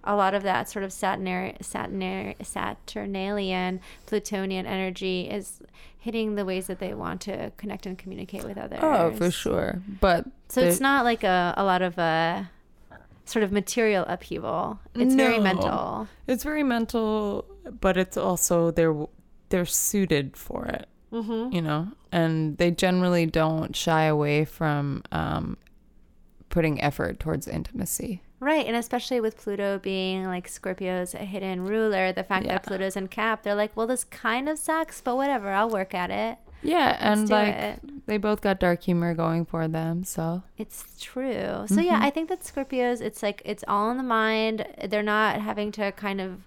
a lot of that sort of Saturnar- Saturnar- Saturnalian Plutonian energy is hitting the ways that they want to connect and communicate with others. Oh, for sure. But So it's not like a, a lot of a sort of material upheaval. It's very No. mental. It's very mental, but it's also they're they're suited for it, Mm-hmm. you know, and they generally don't shy away from um, putting effort towards intimacy. Right, and especially with Pluto being like Scorpio's hidden ruler, the fact Yeah. that Pluto's in Cap, they're like, well, this kind of sucks, but whatever, I'll work at it. Yeah, and like it. they both got dark humor going for them, so It's true. So yeah, Mhm. I think that Scorpios, it's like it's all in the mind. They're not having to kind of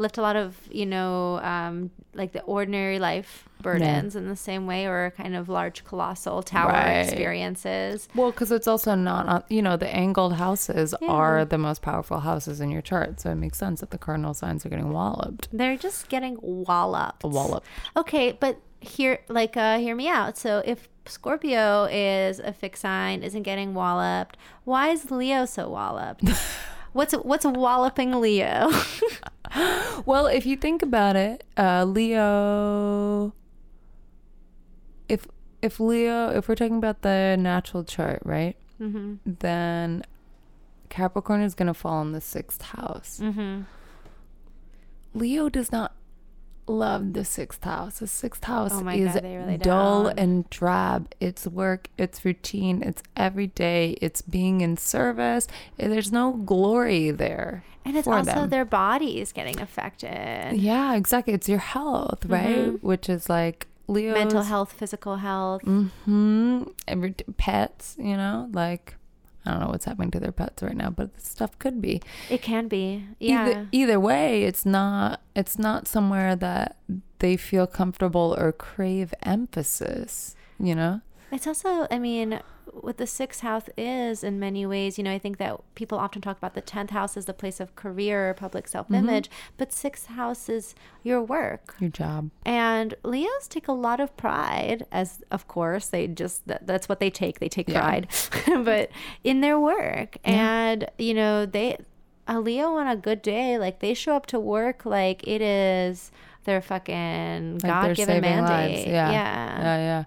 lift a lot of you know um, like the ordinary life burdens in the same way, or kind of large colossal tower Right. experiences. well, because it's also not you know the angled houses Yeah. are the most powerful houses in your chart, so it makes sense that the cardinal signs are getting walloped. They're just getting walloped. Wallop. Okay, but here, like, uh, hear me out. So if Scorpio is a fixed sign, isn't getting walloped, why is Leo so walloped? what's what's walloping Leo? Well, if you think about it, uh, Leo, if if Leo, if we're talking about the natural chart, right, mm-hmm. then Capricorn is gonna fall in the sixth house. Mm-hmm. Leo does not love the sixth house. The sixth house Oh is God, really dull don't. and drab. It's work, it's routine, it's every day, it's being in service. There's no glory there. And it's also them. their bodies getting affected. Yeah, exactly. It's your health, right? Mhm. Which is like Leo. Mental health, physical health. Mm-hmm. Every pets, you know, like I don't know what's happening to their pets right now, but this stuff could be. It can be. Yeah. Either, either way, it's not. It's not somewhere that they feel comfortable or crave emphasis. You know. It's also, I mean, what the sixth house is in many ways, you know, I think that people often talk about the 10th house as the place of career public self image, mm-hmm. but sixth house is your work. Your job. And Leos take a lot of pride, as of course they just that, that's what they take. They take Yeah. pride, but in their work, Yeah. and you know they a Leo on a good day, like they show up to work like it is their fucking Like God given saving lives. mandate. Yeah. yeah. Yeah, yeah.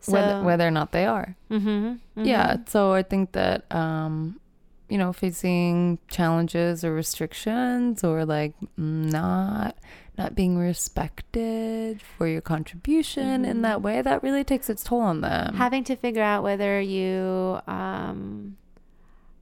So, whether, whether or not they are. mhm, Yeah. mhm. So I think that, um, you know, facing challenges or restrictions or like not not being respected for your contribution in Mhm. that way, that really takes its toll on them. having to figure out whether you um,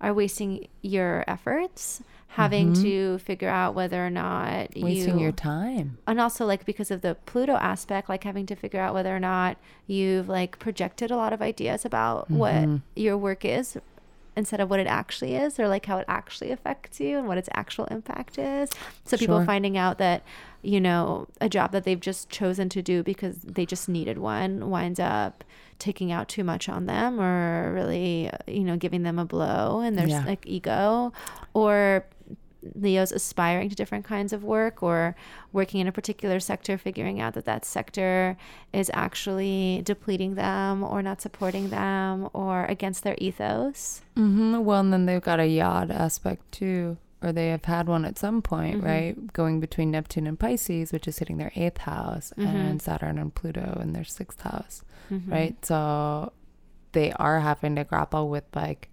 are wasting your efforts, having Mhm. to figure out whether or not Wasting you your time. and also like because of the pluto aspect like having to figure out whether or not you've like projected a lot of ideas about what Mhm. your work is instead of what it actually is or like how it actually affects you and what its actual impact is so people finding out that you know a job that they've just chosen to do because they just needed one winds up taking out too much on them or really you know giving them a blow and their Yeah. like ego or Leo's aspiring to different kinds of work or working in a particular sector, figuring out that that sector is actually depleting them or not supporting them or against their ethos. hmm Well, and then they've got a yod aspect too, or they have had one at some point, Mhm. right? Going between Neptune and Pisces, which is hitting their eighth house, Mhm. and Saturn and Pluto in their sixth house. Mhm. right? So they are having to grapple with like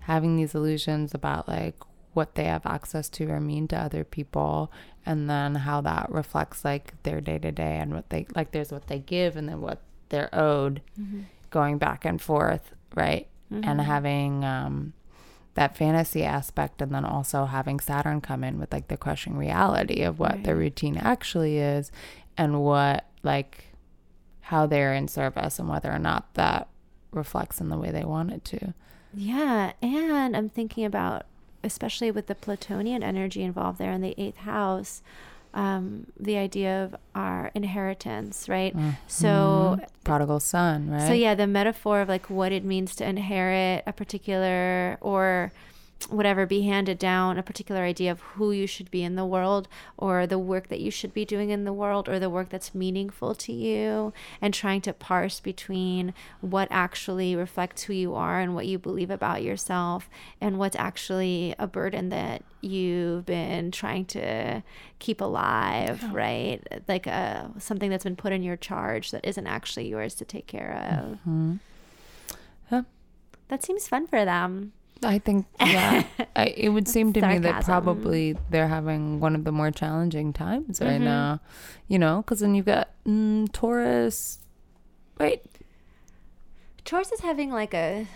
having these illusions about like what they have access to or mean to other people and then how that reflects like their day to day and what they like there's what they give and then what they're owed Mhm. going back and forth, right? And Mhm. having um that fantasy aspect and then also having Saturn come in with like the crushing reality of what their Right. routine actually is and what like how they're in service and whether or not that reflects in the way they want it to. Yeah, and I'm thinking about, especially with the Plutonian energy involved there in the eighth house, um, the idea of our inheritance, right? So Mhm. prodigal son, right? So yeah, the metaphor of like what it means to inherit a particular or whatever be handed down a particular idea of who you should be in the world or the work that you should be doing in the world or the work that's meaningful to you and trying to parse between what actually reflects who you are and what you believe about yourself and what's actually a burden that you've been trying to keep alive right like a something that's been put in your charge that isn't actually yours to take care of Mm-hmm. Yeah. that seems fun for them I think, yeah, I, it would seem to me that probably they're having one of the more challenging times right Mhm. now, you know, because then you've got mm, Taurus. Wait, Taurus is having like a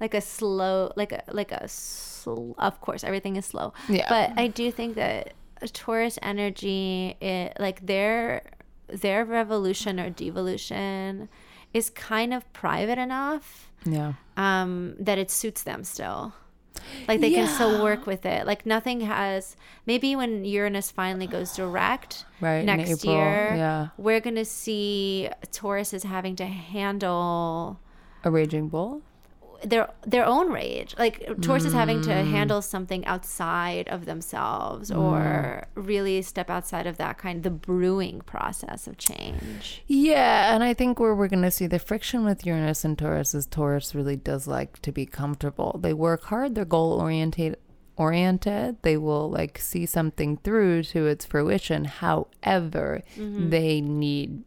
like a slow like a like a sl- of course everything is slow. Yeah. But I do think that Taurus energy it like their their revolution or devolution is kind of private enough yeah, um that it suits them still. Like they can still work with it. Like nothing has maybe when Uranus finally goes direct right. next April, year yeah, we're going to see Taurus is having to handle a raging bull. Their their own rage. Like Taurus is having Mm. to handle something outside of themselves or really step outside of that kind of the brewing process of change. Yeah, and I think where we're going to see the friction with Uranus and Taurus is Taurus really does like to be comfortable. They work hard, they're goal oriented oriented. They will like see something through to its fruition. However, they need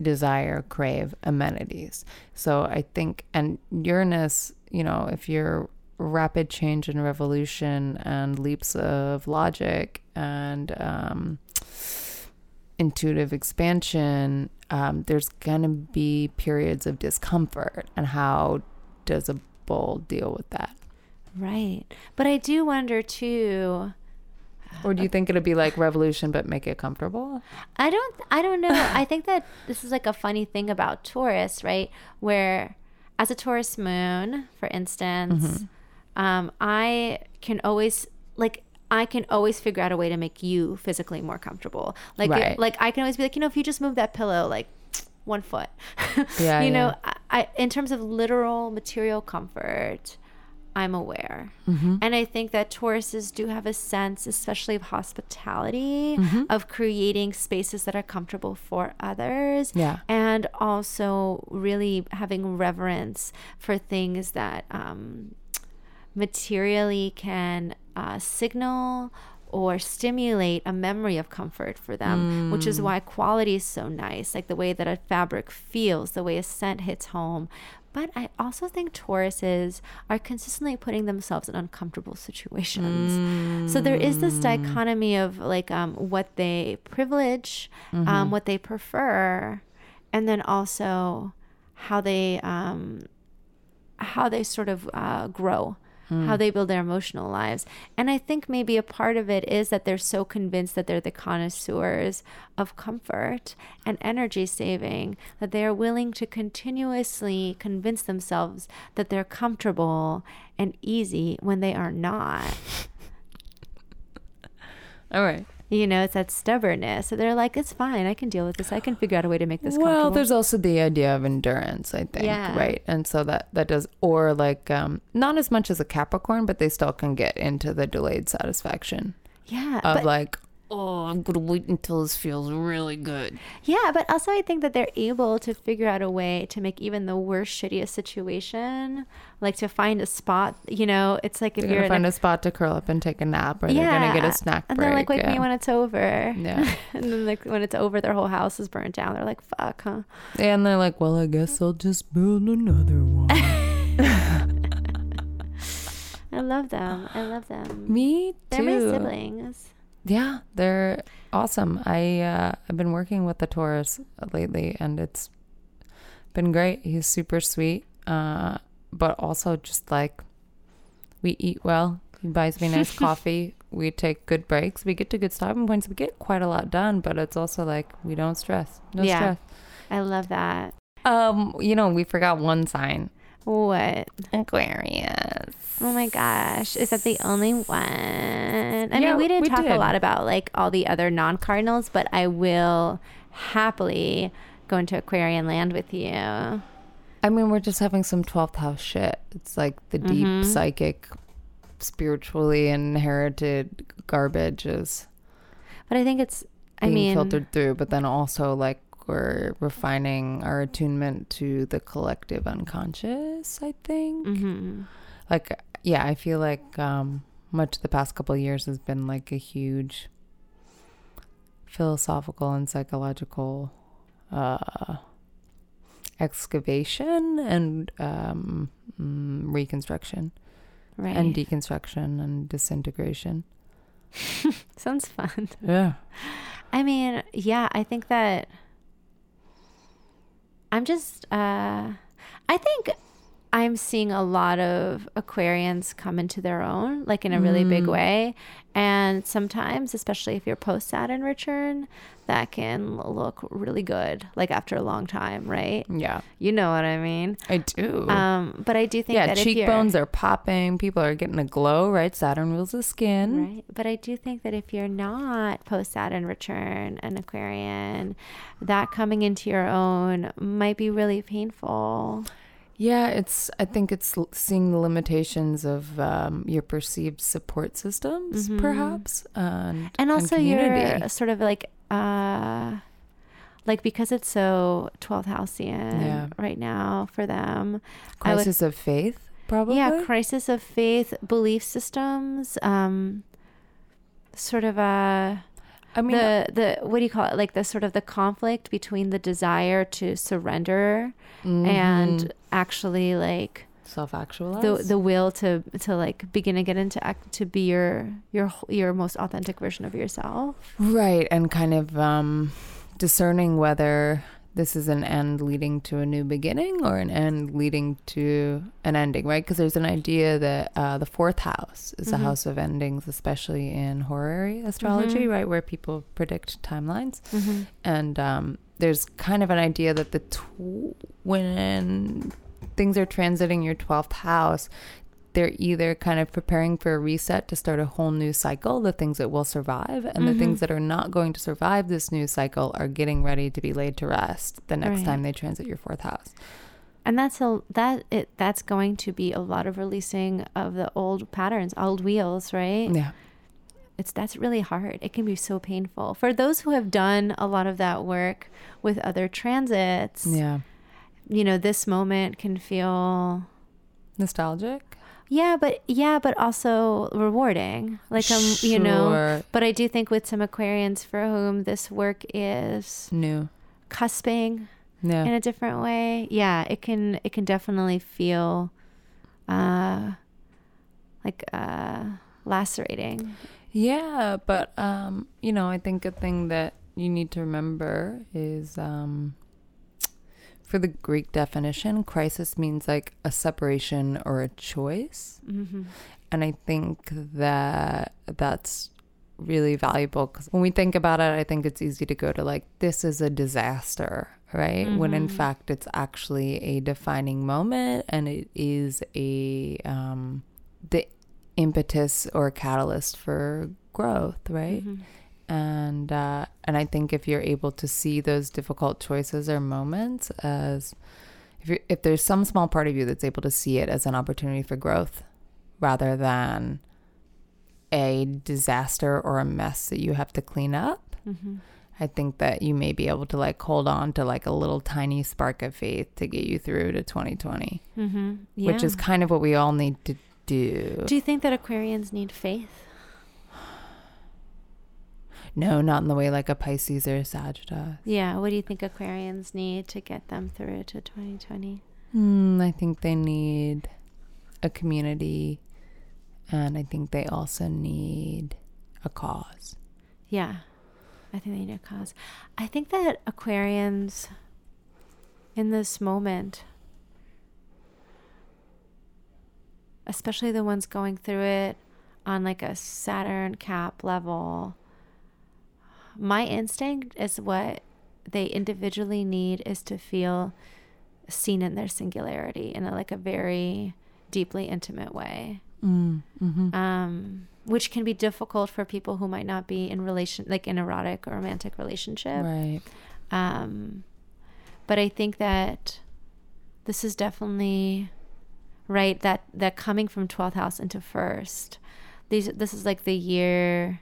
desire, crave amenities. So I think and Uranus, you know, if you're rapid change and revolution and leaps of logic and um intuitive expansion, um, there's going to be periods of discomfort. And how does a bull deal with that? Right. But I do wonder too Or do you think it'll be like revolution, but make it comfortable? I don't I don't know. I think that this is like a funny thing about Taurus, right? Where as a Taurus moon, for instance, um, I can always like I can always figure out a way to make you physically more comfortable. Like it- like I can always be like, you know, if you just move that pillow like one foot. Yeah, you know. I, I in terms of literal material comfort, I'm aware. Mm-hmm. And I think that Tauruses do have a sense, especially of hospitality, Mm-hmm. of creating spaces that are comfortable for others. Yeah. And also really having reverence for things that um, materially can uh, signal or stimulate a memory of comfort for them, which is why quality is so nice, like the way that a fabric feels, the way a scent hits home. But I also think Tauruses are consistently putting themselves in uncomfortable situations. So there is this dichotomy of like um, what they privilege, um, what they prefer, and then also how they um, how they sort of uh, grow, how hmm. they build their emotional lives. And I think maybe a part of it is that they're so convinced that they're the connoisseurs of comfort and energy saving that they are willing to continuously convince themselves that they're comfortable and easy when they are not. All right. You know, it's that stubbornness. So they're like, it's fine. I can deal with this. I can figure out a way to make this comfortable. Well, there's also the idea of endurance, I think, Yeah. right? And so that that does, or like um, not as much as a Capricorn, but they still can get into the delayed satisfaction yeah. of but- like, oh, I'm gonna wait until this feels really good. Yeah, but also I think that they're able to figure out a way to make even the worst, shittiest situation, like to find a spot. You know, it's like if They're you're gonna find a, a spot to curl up and take a nap, or they're gonna get a snack and break. then like wake yeah. me when it's over. Yeah. and then like when it's over, their whole house is burnt down. They're like, fuck, huh? and they're like, well, I guess I'll just build another one. I love them. I love them. Me too. They're my siblings. Yeah, they're awesome. I uh, I've been working with the Taurus lately, and it's been great. He's super sweet, uh, but also just like we eat well. He buys me nice coffee. We take good breaks. We get to good stopping points. We get quite a lot done, but it's also like we don't stress. No Yeah. stress. I love that. Um, you know, we forgot one sign. What? Aquarius. Oh my gosh. Is that the only one? I Yeah, mean, we didn't we talk did. a lot about like all the other non cardinals, but I will happily go into Aquarian land with you. I mean, we're just having some 12th house shit. It's like the deep Mhm. psychic spiritually inherited garbage is But I think it's. I mean, filtered through, but then also like we're refining our attunement to the collective unconscious. I think. mhm. Like, yeah, I feel like um, much of the past couple of years has been like a huge philosophical and psychological uh, excavation and um, mm, reconstruction right. and deconstruction and disintegration. Sounds fun. Yeah. I mean, yeah, I think that I'm just uh I think I'm seeing a lot of Aquarians come into their own, like in a really big Mm. way. And sometimes, especially if you're post Saturn return, that can look really good, like after a long time, right? Yeah. You know what I mean? I do. Um, but I do think yeah, that if you're- cheekbones are popping. People are getting a glow, right? Saturn rules the skin. Right. But I do think that if you're not post Saturn return an Aquarian, that coming into your own might be really painful. Yeah, it's. I think it's seeing the limitations of um, your perceived support systems, Mhm. perhaps, and And also community. you're sort of like uh like because it's so 12th houseian Yeah. right now for them. I would- crisis of faith, probably. Yeah, crisis of faith, belief systems, um sort of a I mean, the the what do you call it? Like the sort of the conflict between the desire to surrender mhm, and actually like self-actualized. the the will to to like begin to get into act to be your your your most authentic version of yourself. Right, and kind of um, discerning whether this is an end leading to a new beginning or an end leading to an ending, right? Because there's an idea that uh, the fourth house is a Mhm. house of endings, especially in horary astrology, Mhm. right, where people predict timelines. mm-hmm. and um, there's kind of an idea that the tw- when things are transiting your 12th house they're either kind of preparing for a reset to start a whole new cycle the things that will survive and the Mhm. things that are not going to survive this new cycle are getting ready to be laid to rest the next Right. time they transit your fourth house. And that's a that it that's going to be a lot of releasing of the old patterns old wheels right? Yeah. It's that's really hard. It can be so painful. For those who have done a lot of that work with other transits yeah. you know this moment can feel nostalgic yeah but yeah but also rewarding. Like um you know but i do think with some aquarians for whom this work is new. cusping yeah. in a different way yeah it can it can definitely feel uh like uh lacerating. Yeah, but um, you know, I think a thing that you need to remember is um for the Greek definition, crisis means like a separation or a choice. mm-hmm. And I think that that's really valuable because when we think about it, I think it's easy to go to like, this is a disaster, right? When in Mhm. fact, it's actually a defining moment and it is a, um, the impetus or catalyst for growth, right? Mhm. And uh, and I think if you're able to see those difficult choices or moments as if you if there's some small part of you that's able to see it as an opportunity for growth rather than a disaster or a mess that you have to clean up Mhm. I think that you may be able to like hold on to like a little tiny spark of faith to get you through to 2020 Mhm. which is kind of what we all need to do do you think that aquarians need faith no not in the way like a Pisces or a Sag does yeah what do you think aquarians need to get them through to 2020 Hmm, I think they need a community, and I think they also need a cause. Yeah, I think they need a cause. I think that Aquarians in this moment, especially the ones going through it on like a Saturn cap level, my instinct is what they individually need is to feel seen in their singularity in a, like a very deeply intimate way Mm, mm-hmm. um, which can be difficult for people who might not be in relation like an erotic or romantic relationship Right. um, but i think that this is definitely right? That that coming from 12th house into first. These this is like the year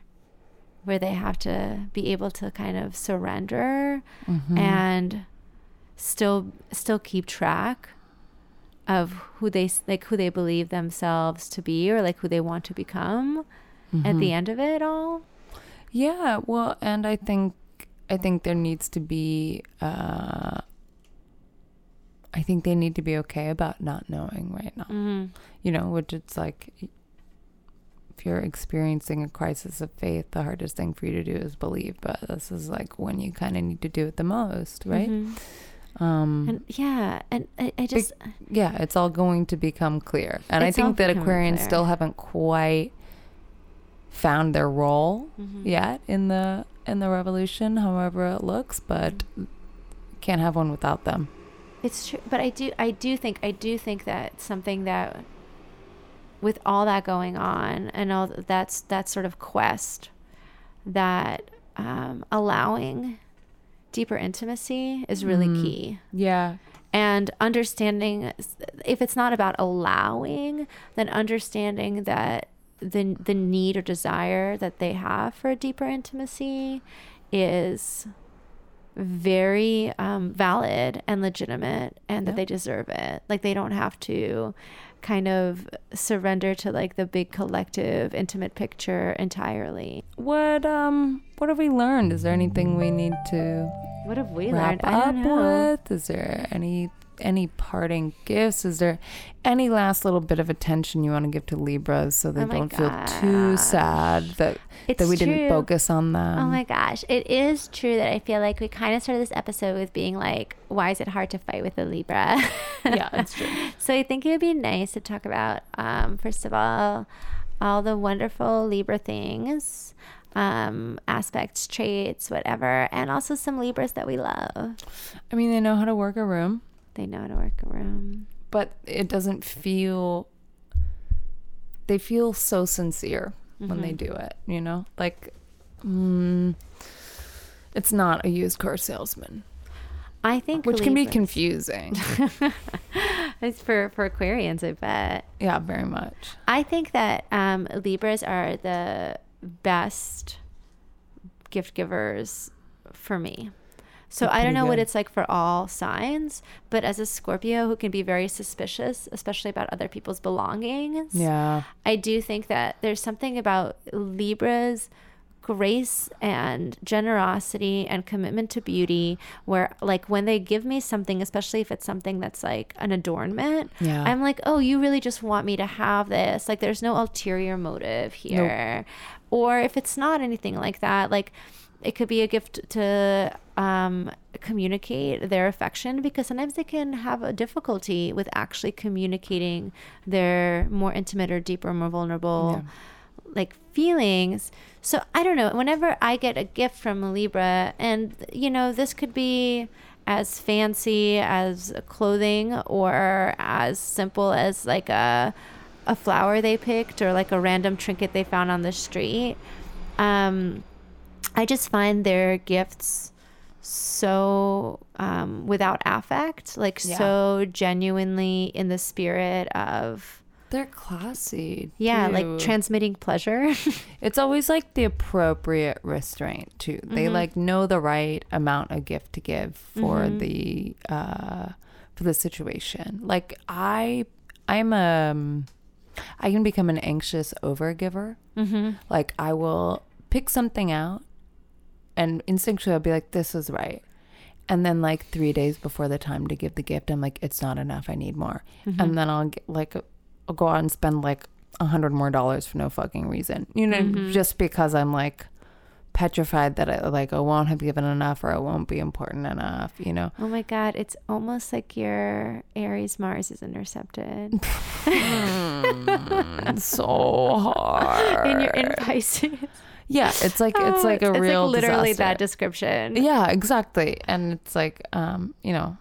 where they have to be able to kind of surrender Mhm. and still still keep track of who they like who they believe themselves to be or like who they want to become at the Mhm. end of it all. Yeah, well, and I think I think there needs to be uh I think they need to be okay about not knowing right now. Mm-hmm. You know, which it's like if you're experiencing a crisis of faith, the hardest thing for you to do is believe, but this is like when you kind of need to do it the most, right? Um And yeah, and I, I just yeah, it's all going to become clear. And I think that Aquarians clear. still haven't quite found their role Mhm. yet in the in the revolution, however it looks, but can't have one without them. It's true, but I do I do think I do think that something that with all that going on and all that's that sort of quest that um, allowing deeper intimacy is really Mhm. key Yeah. and understanding if it's not about allowing then understanding that the the need or desire that they have for a deeper intimacy is very um, valid and legitimate and that they deserve it like they don't have to kind of surrender to like the big collective intimate picture entirely What um what have we learned? Is there anything we need to what have we learned i don't know with? Is there any any parting gifts? Is there any last little bit of attention you want to give to Libras so they Oh don't feel too sad that It's that we didn't focus on them? Oh my gosh. It is true that I feel like we kind of started this episode with being like, why is it hard to fight with a Libra? Yeah, it's true. so I think it would be nice to talk about, um, first of all, all the wonderful Libra things, um, aspects, traits, whatever, and also some Libras that we love. I mean, they know how to work a room, They know how to work a room. but it doesn't feel they feel so sincere when they Mm-hmm. do it, you know? Like mm, it's not a used car salesman, I think which can be confusing. it's for for Aquarians, I bet. yeah, very much. I think that um, Libras are the best gift givers for me. So I don't know what it's like for all signs, but as a Scorpio who can be very suspicious, especially about other people's belongings, Yeah. I do think that there's something about Libra's grace and generosity and commitment to beauty where like when they give me something especially if it's something that's like an adornment Yeah. i'm like oh you really just want me to have this like there's no ulterior motive here or if it's not anything like that like it could be a gift to um, communicate their affection because sometimes they can have a difficulty with actually communicating their more intimate or deeper more vulnerable Yeah. like feelings. So I don't know. Whenever I get a gift from a Libra, and you know, this could be as fancy as clothing or as simple as like a a flower they picked or like a random trinket they found on the street. Um, I just find their gifts so um, without affect, like Yeah. so genuinely in the spirit of They're classy. yeah, too. like transmitting pleasure. It's always like the appropriate restraint too. They Mm-hmm. like know the right amount of gift to give for Mhm. the uh for the situation. Like I I'm um I can become an anxious overgiver. mm-hmm. Like I will pick something out and instinctually I'll be like, this is right. And then like three days before the time to give the gift, I'm like, it's not enough. I need more. Mm-hmm. And then I'll get like I'll go out and spend like a hundred more dollars for no fucking reason. You know, Mhm. just because I'm like petrified that I like I won't have given enough or it won't be important enough, you know. Oh my God, it's almost like your Aries Mars is intercepted. It's so hard. and you're in Pisces. Yeah, it's like it's Oh, like a real like literally disaster. that description. Yeah, exactly. And it's like, um, you know,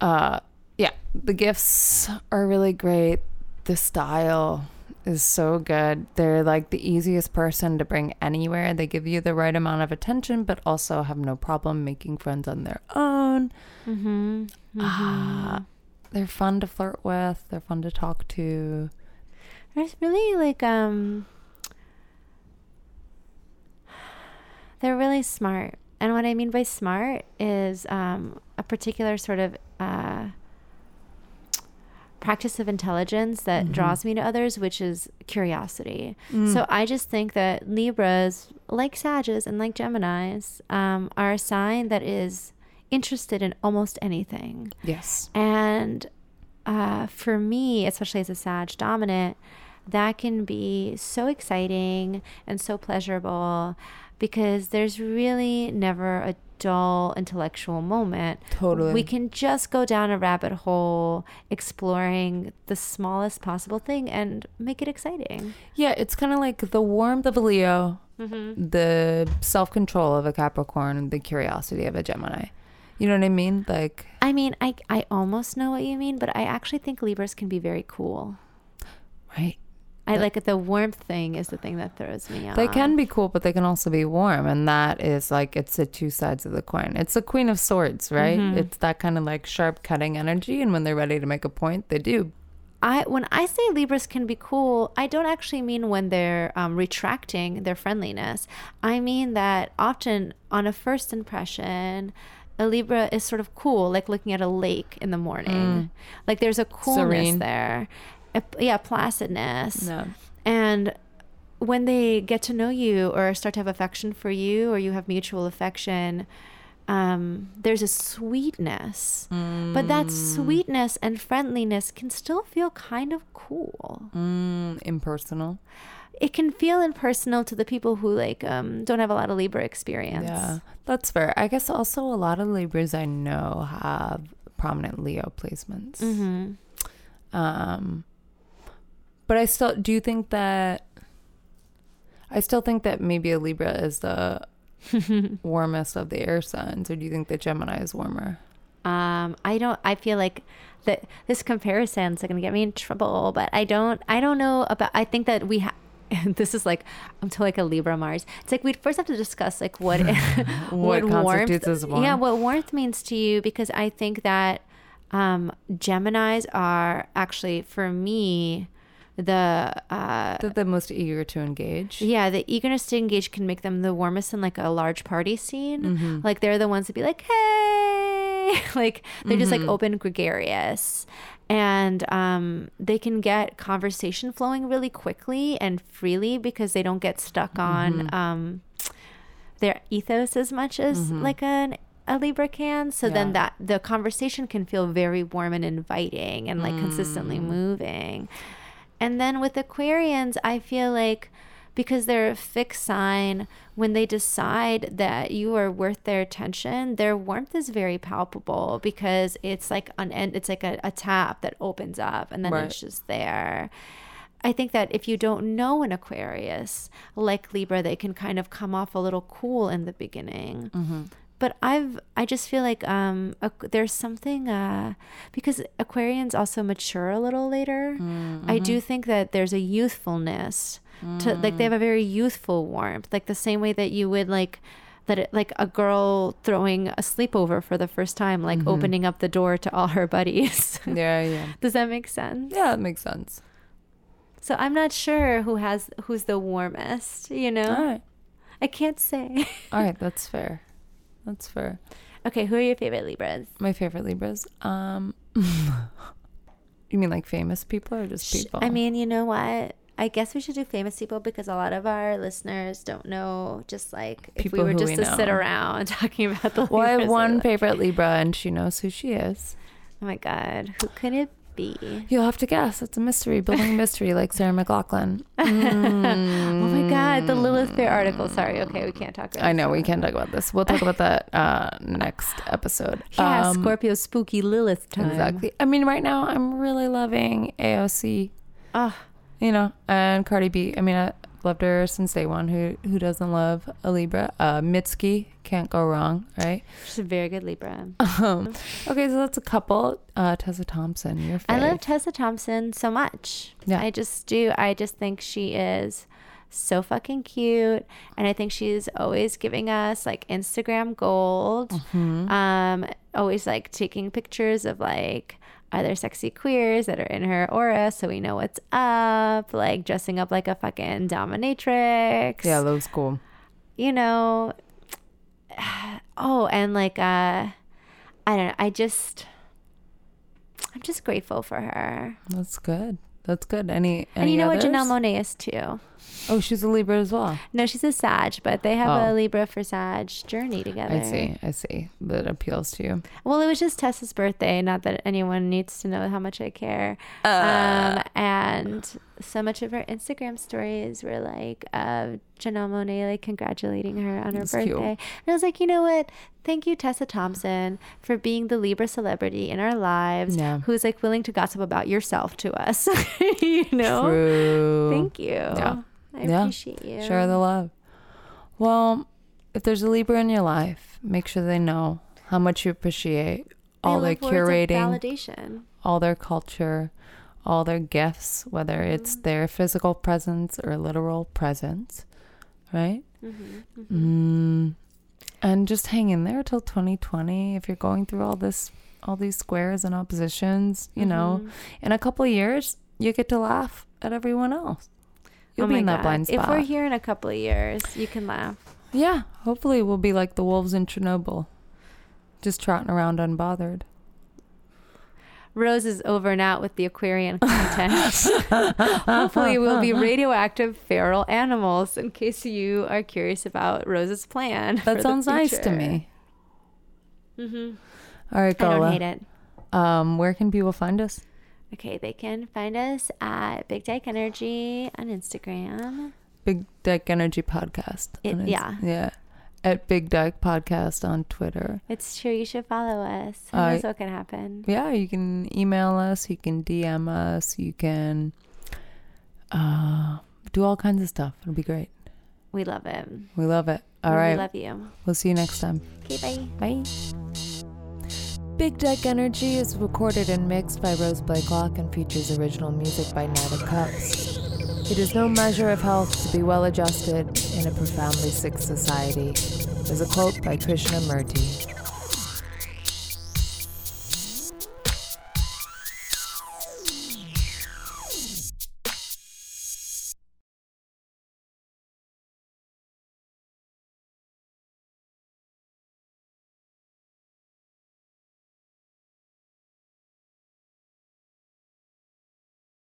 uh, yeah, the gifts are really great. The style is so good. They're like the easiest person to bring anywhere. They give you the right amount of attention, but also have no problem making friends on their own. Mm-hmm. Ah, they're fun to flirt with. They're fun to talk to. There's really like um they're really smart. And what I mean by smart is um a particular sort of uh practice of intelligence that Mhm. draws me to others, which is curiosity. Mm. So I just think that Libras, like Sages and like Geminis, um, are a sign that is interested in almost anything. yes. And uh, for me, especially as a Sag dominant, that can be so exciting and so pleasurable because there's really never a dull intellectual moment. Totally. We can just go down a rabbit hole exploring the smallest possible thing and make it exciting. Yeah, it's kind of like the warmth of a Leo, Mm-hmm. the self control of a Capricorn, and the curiosity of a Gemini. You know what I mean? Like, I mean, I, I almost know what you mean, but I actually think Libras can be very cool. right? I like it. The warmth thing is the thing that throws me off. They can be cool, but they can also be warm. And that is like, it's the two sides of the coin. It's the Queen of Swords, right? Mhm. It's that kind of like sharp cutting energy. And when they're ready to make a point, they do. I when I say Libras can be cool, I don't actually mean when they're um, retracting their friendliness. I mean that often on a first impression, a Libra is sort of cool, like looking at a lake in the morning. Like there's a coolness Serene. there, yeah, placidness. No. And when they get to know you or start to have affection for you or you have mutual affection, um, there's a sweetness. But that sweetness and friendliness can still feel kind of cool. Mm, impersonal. It can feel impersonal to the people who like um, don't have a lot of Libra experience. Yeah, that's fair. I guess also a lot of Libras I know have prominent Leo placements. hmm Um, but I still do you think that I still think that maybe a Libra is the warmest of the air signs, or do you think that Gemini is warmer? Um, I don't. I feel like that this comparison's going to get me in trouble, but I don't. I don't know about. I think that we have. This is like I'm to like a Libra Mars. It's like we'd first have to discuss like what What warmth. constitutes as warm? Yeah, what warmth means to you because I think that um, Gemini's are actually for me the uh, They're the most eager to engage. yeah, the eagerness to engage can make them the warmest in like a large party scene. Like they're the ones to be like, hey, like they're just like open, gregarious. And um, they can get conversation flowing really quickly and freely because they don't get stuck on um, their ethos as much as like an a Libra can. So then that the conversation can feel very warm and inviting and like consistently moving. And then with Aquarians, I feel like because they're a fixed sign, when they decide that you are worth their attention, their warmth is very palpable because it's like an end, it's like a, a tap that opens up and then Right. it's just there. I think that if you don't know an Aquarius like Libra, they can kind of come off a little cool in the beginning. Mm-hmm. But I've I just feel like um there's something uh because Aquarians also mature a little later. I do think that there's a youthfulness to like they have a very youthful warmth, like the same way that you would like that it, like a girl throwing a sleepover for the first time, like opening up the door to all her buddies. Yeah, yeah. Does that make sense? Yeah, that makes sense. So I'm not sure who has who's the warmest, you know? All right. I can't say. All right, that's fair. That's fair. okay, who are your favorite Libras? My favorite Libras. Um You mean like famous people or just people? I mean, you know what? I guess we should do famous people because a lot of our listeners don't know. Just like if People we were just we to sit around talking about the. well, I have one favorite Libra and she knows who she is. Oh my god, who could it be? You'll have to guess. It's a mystery, building a mystery like Sarah McLachlan. Oh my god, the Lilith Fair article. Sorry, okay, we can't talk about. I know we can't talk about this. We'll talk about that uh, next episode. Yeah, Um, Scorpio spooky Lilith time. Exactly. I mean, right now I'm really loving AOC. Oh, You know, and Cardi B. I mean, I loved her since day one. Who who doesn't love a Libra? Uh, Mitski can't go wrong, right? she's a very good Libra. Um, okay, so that's a couple. Uh, Tessa Thompson, your favorite. I love Tessa Thompson so much. Yeah. I just do. I just think she is so fucking cute. And I think she's always giving us like Instagram gold. Mm-hmm. Um, always like taking pictures of like are there sexy queers that are in her aura so we know what's up? Like dressing up like a fucking dominatrix. Yeah, that was cool. You know. Oh, and like uh I don't know. I just I'm just grateful for her. That's good. That's good. Any, any and you know others? what Janelle Monáe is too. Oh, she's a Libra as well. No, she's a Sag, but they have Oh. a Libra for Sag journey together. I see. I see. That appeals to you. Well, it was just Tessa's birthday. Not that anyone needs to know how much I care. Uh. um, and so much of her Instagram stories were like uh, Janelle Monáe like congratulating her on her That's birthday. cute. And I was like, you know what? Thank you, Tessa Thompson, for being the Libra celebrity in our lives Yeah. who's like willing to gossip about yourself to us. you know? True. Thank you. Yeah. I Yeah. appreciate you. Share the love. Well, if there's a Libra in your life, make sure they know how much you appreciate all their love words of curating, validation. all their culture, all their gifts, whether it's Mm-hmm. their physical presence or literal presence, right? hmm Mm. And just hang in there till 2020. If you're going through all this, all these squares and oppositions, you know, Mhm. in a couple of years, you get to laugh at everyone else. You'll oh be in that God. blind spot. If we're here in a couple of years, you can laugh. Yeah, hopefully we'll be like the wolves in Chernobyl, just trotting around unbothered. Rose is over and out with the Aquarian content. Hopefully, we'll be radioactive feral animals. In case you are curious about Rose's plan. That sounds nice to me. hmm All right, I don't hate it. Um, where can people find us? Okay, they can find us at Big Dyke Energy on Instagram. Big Dyke Energy Podcast. It- yeah. yeah. At Big Dyke Podcast on Twitter. It's true. You should follow us. Who I- knows what can happen? Yeah, you can email us. You can DM us. You can uh, do all kinds of stuff. It'll be great. We love it. We love it. All we right. love you. We'll see you next time. Okay, bye. Bye. Big Dyke Energy is recorded and mixed by Rose Blakelock and features original music by Knight of Cups. It is no measure of health to be well adjusted in a profoundly sick society. There's a quote by Krishnamurti.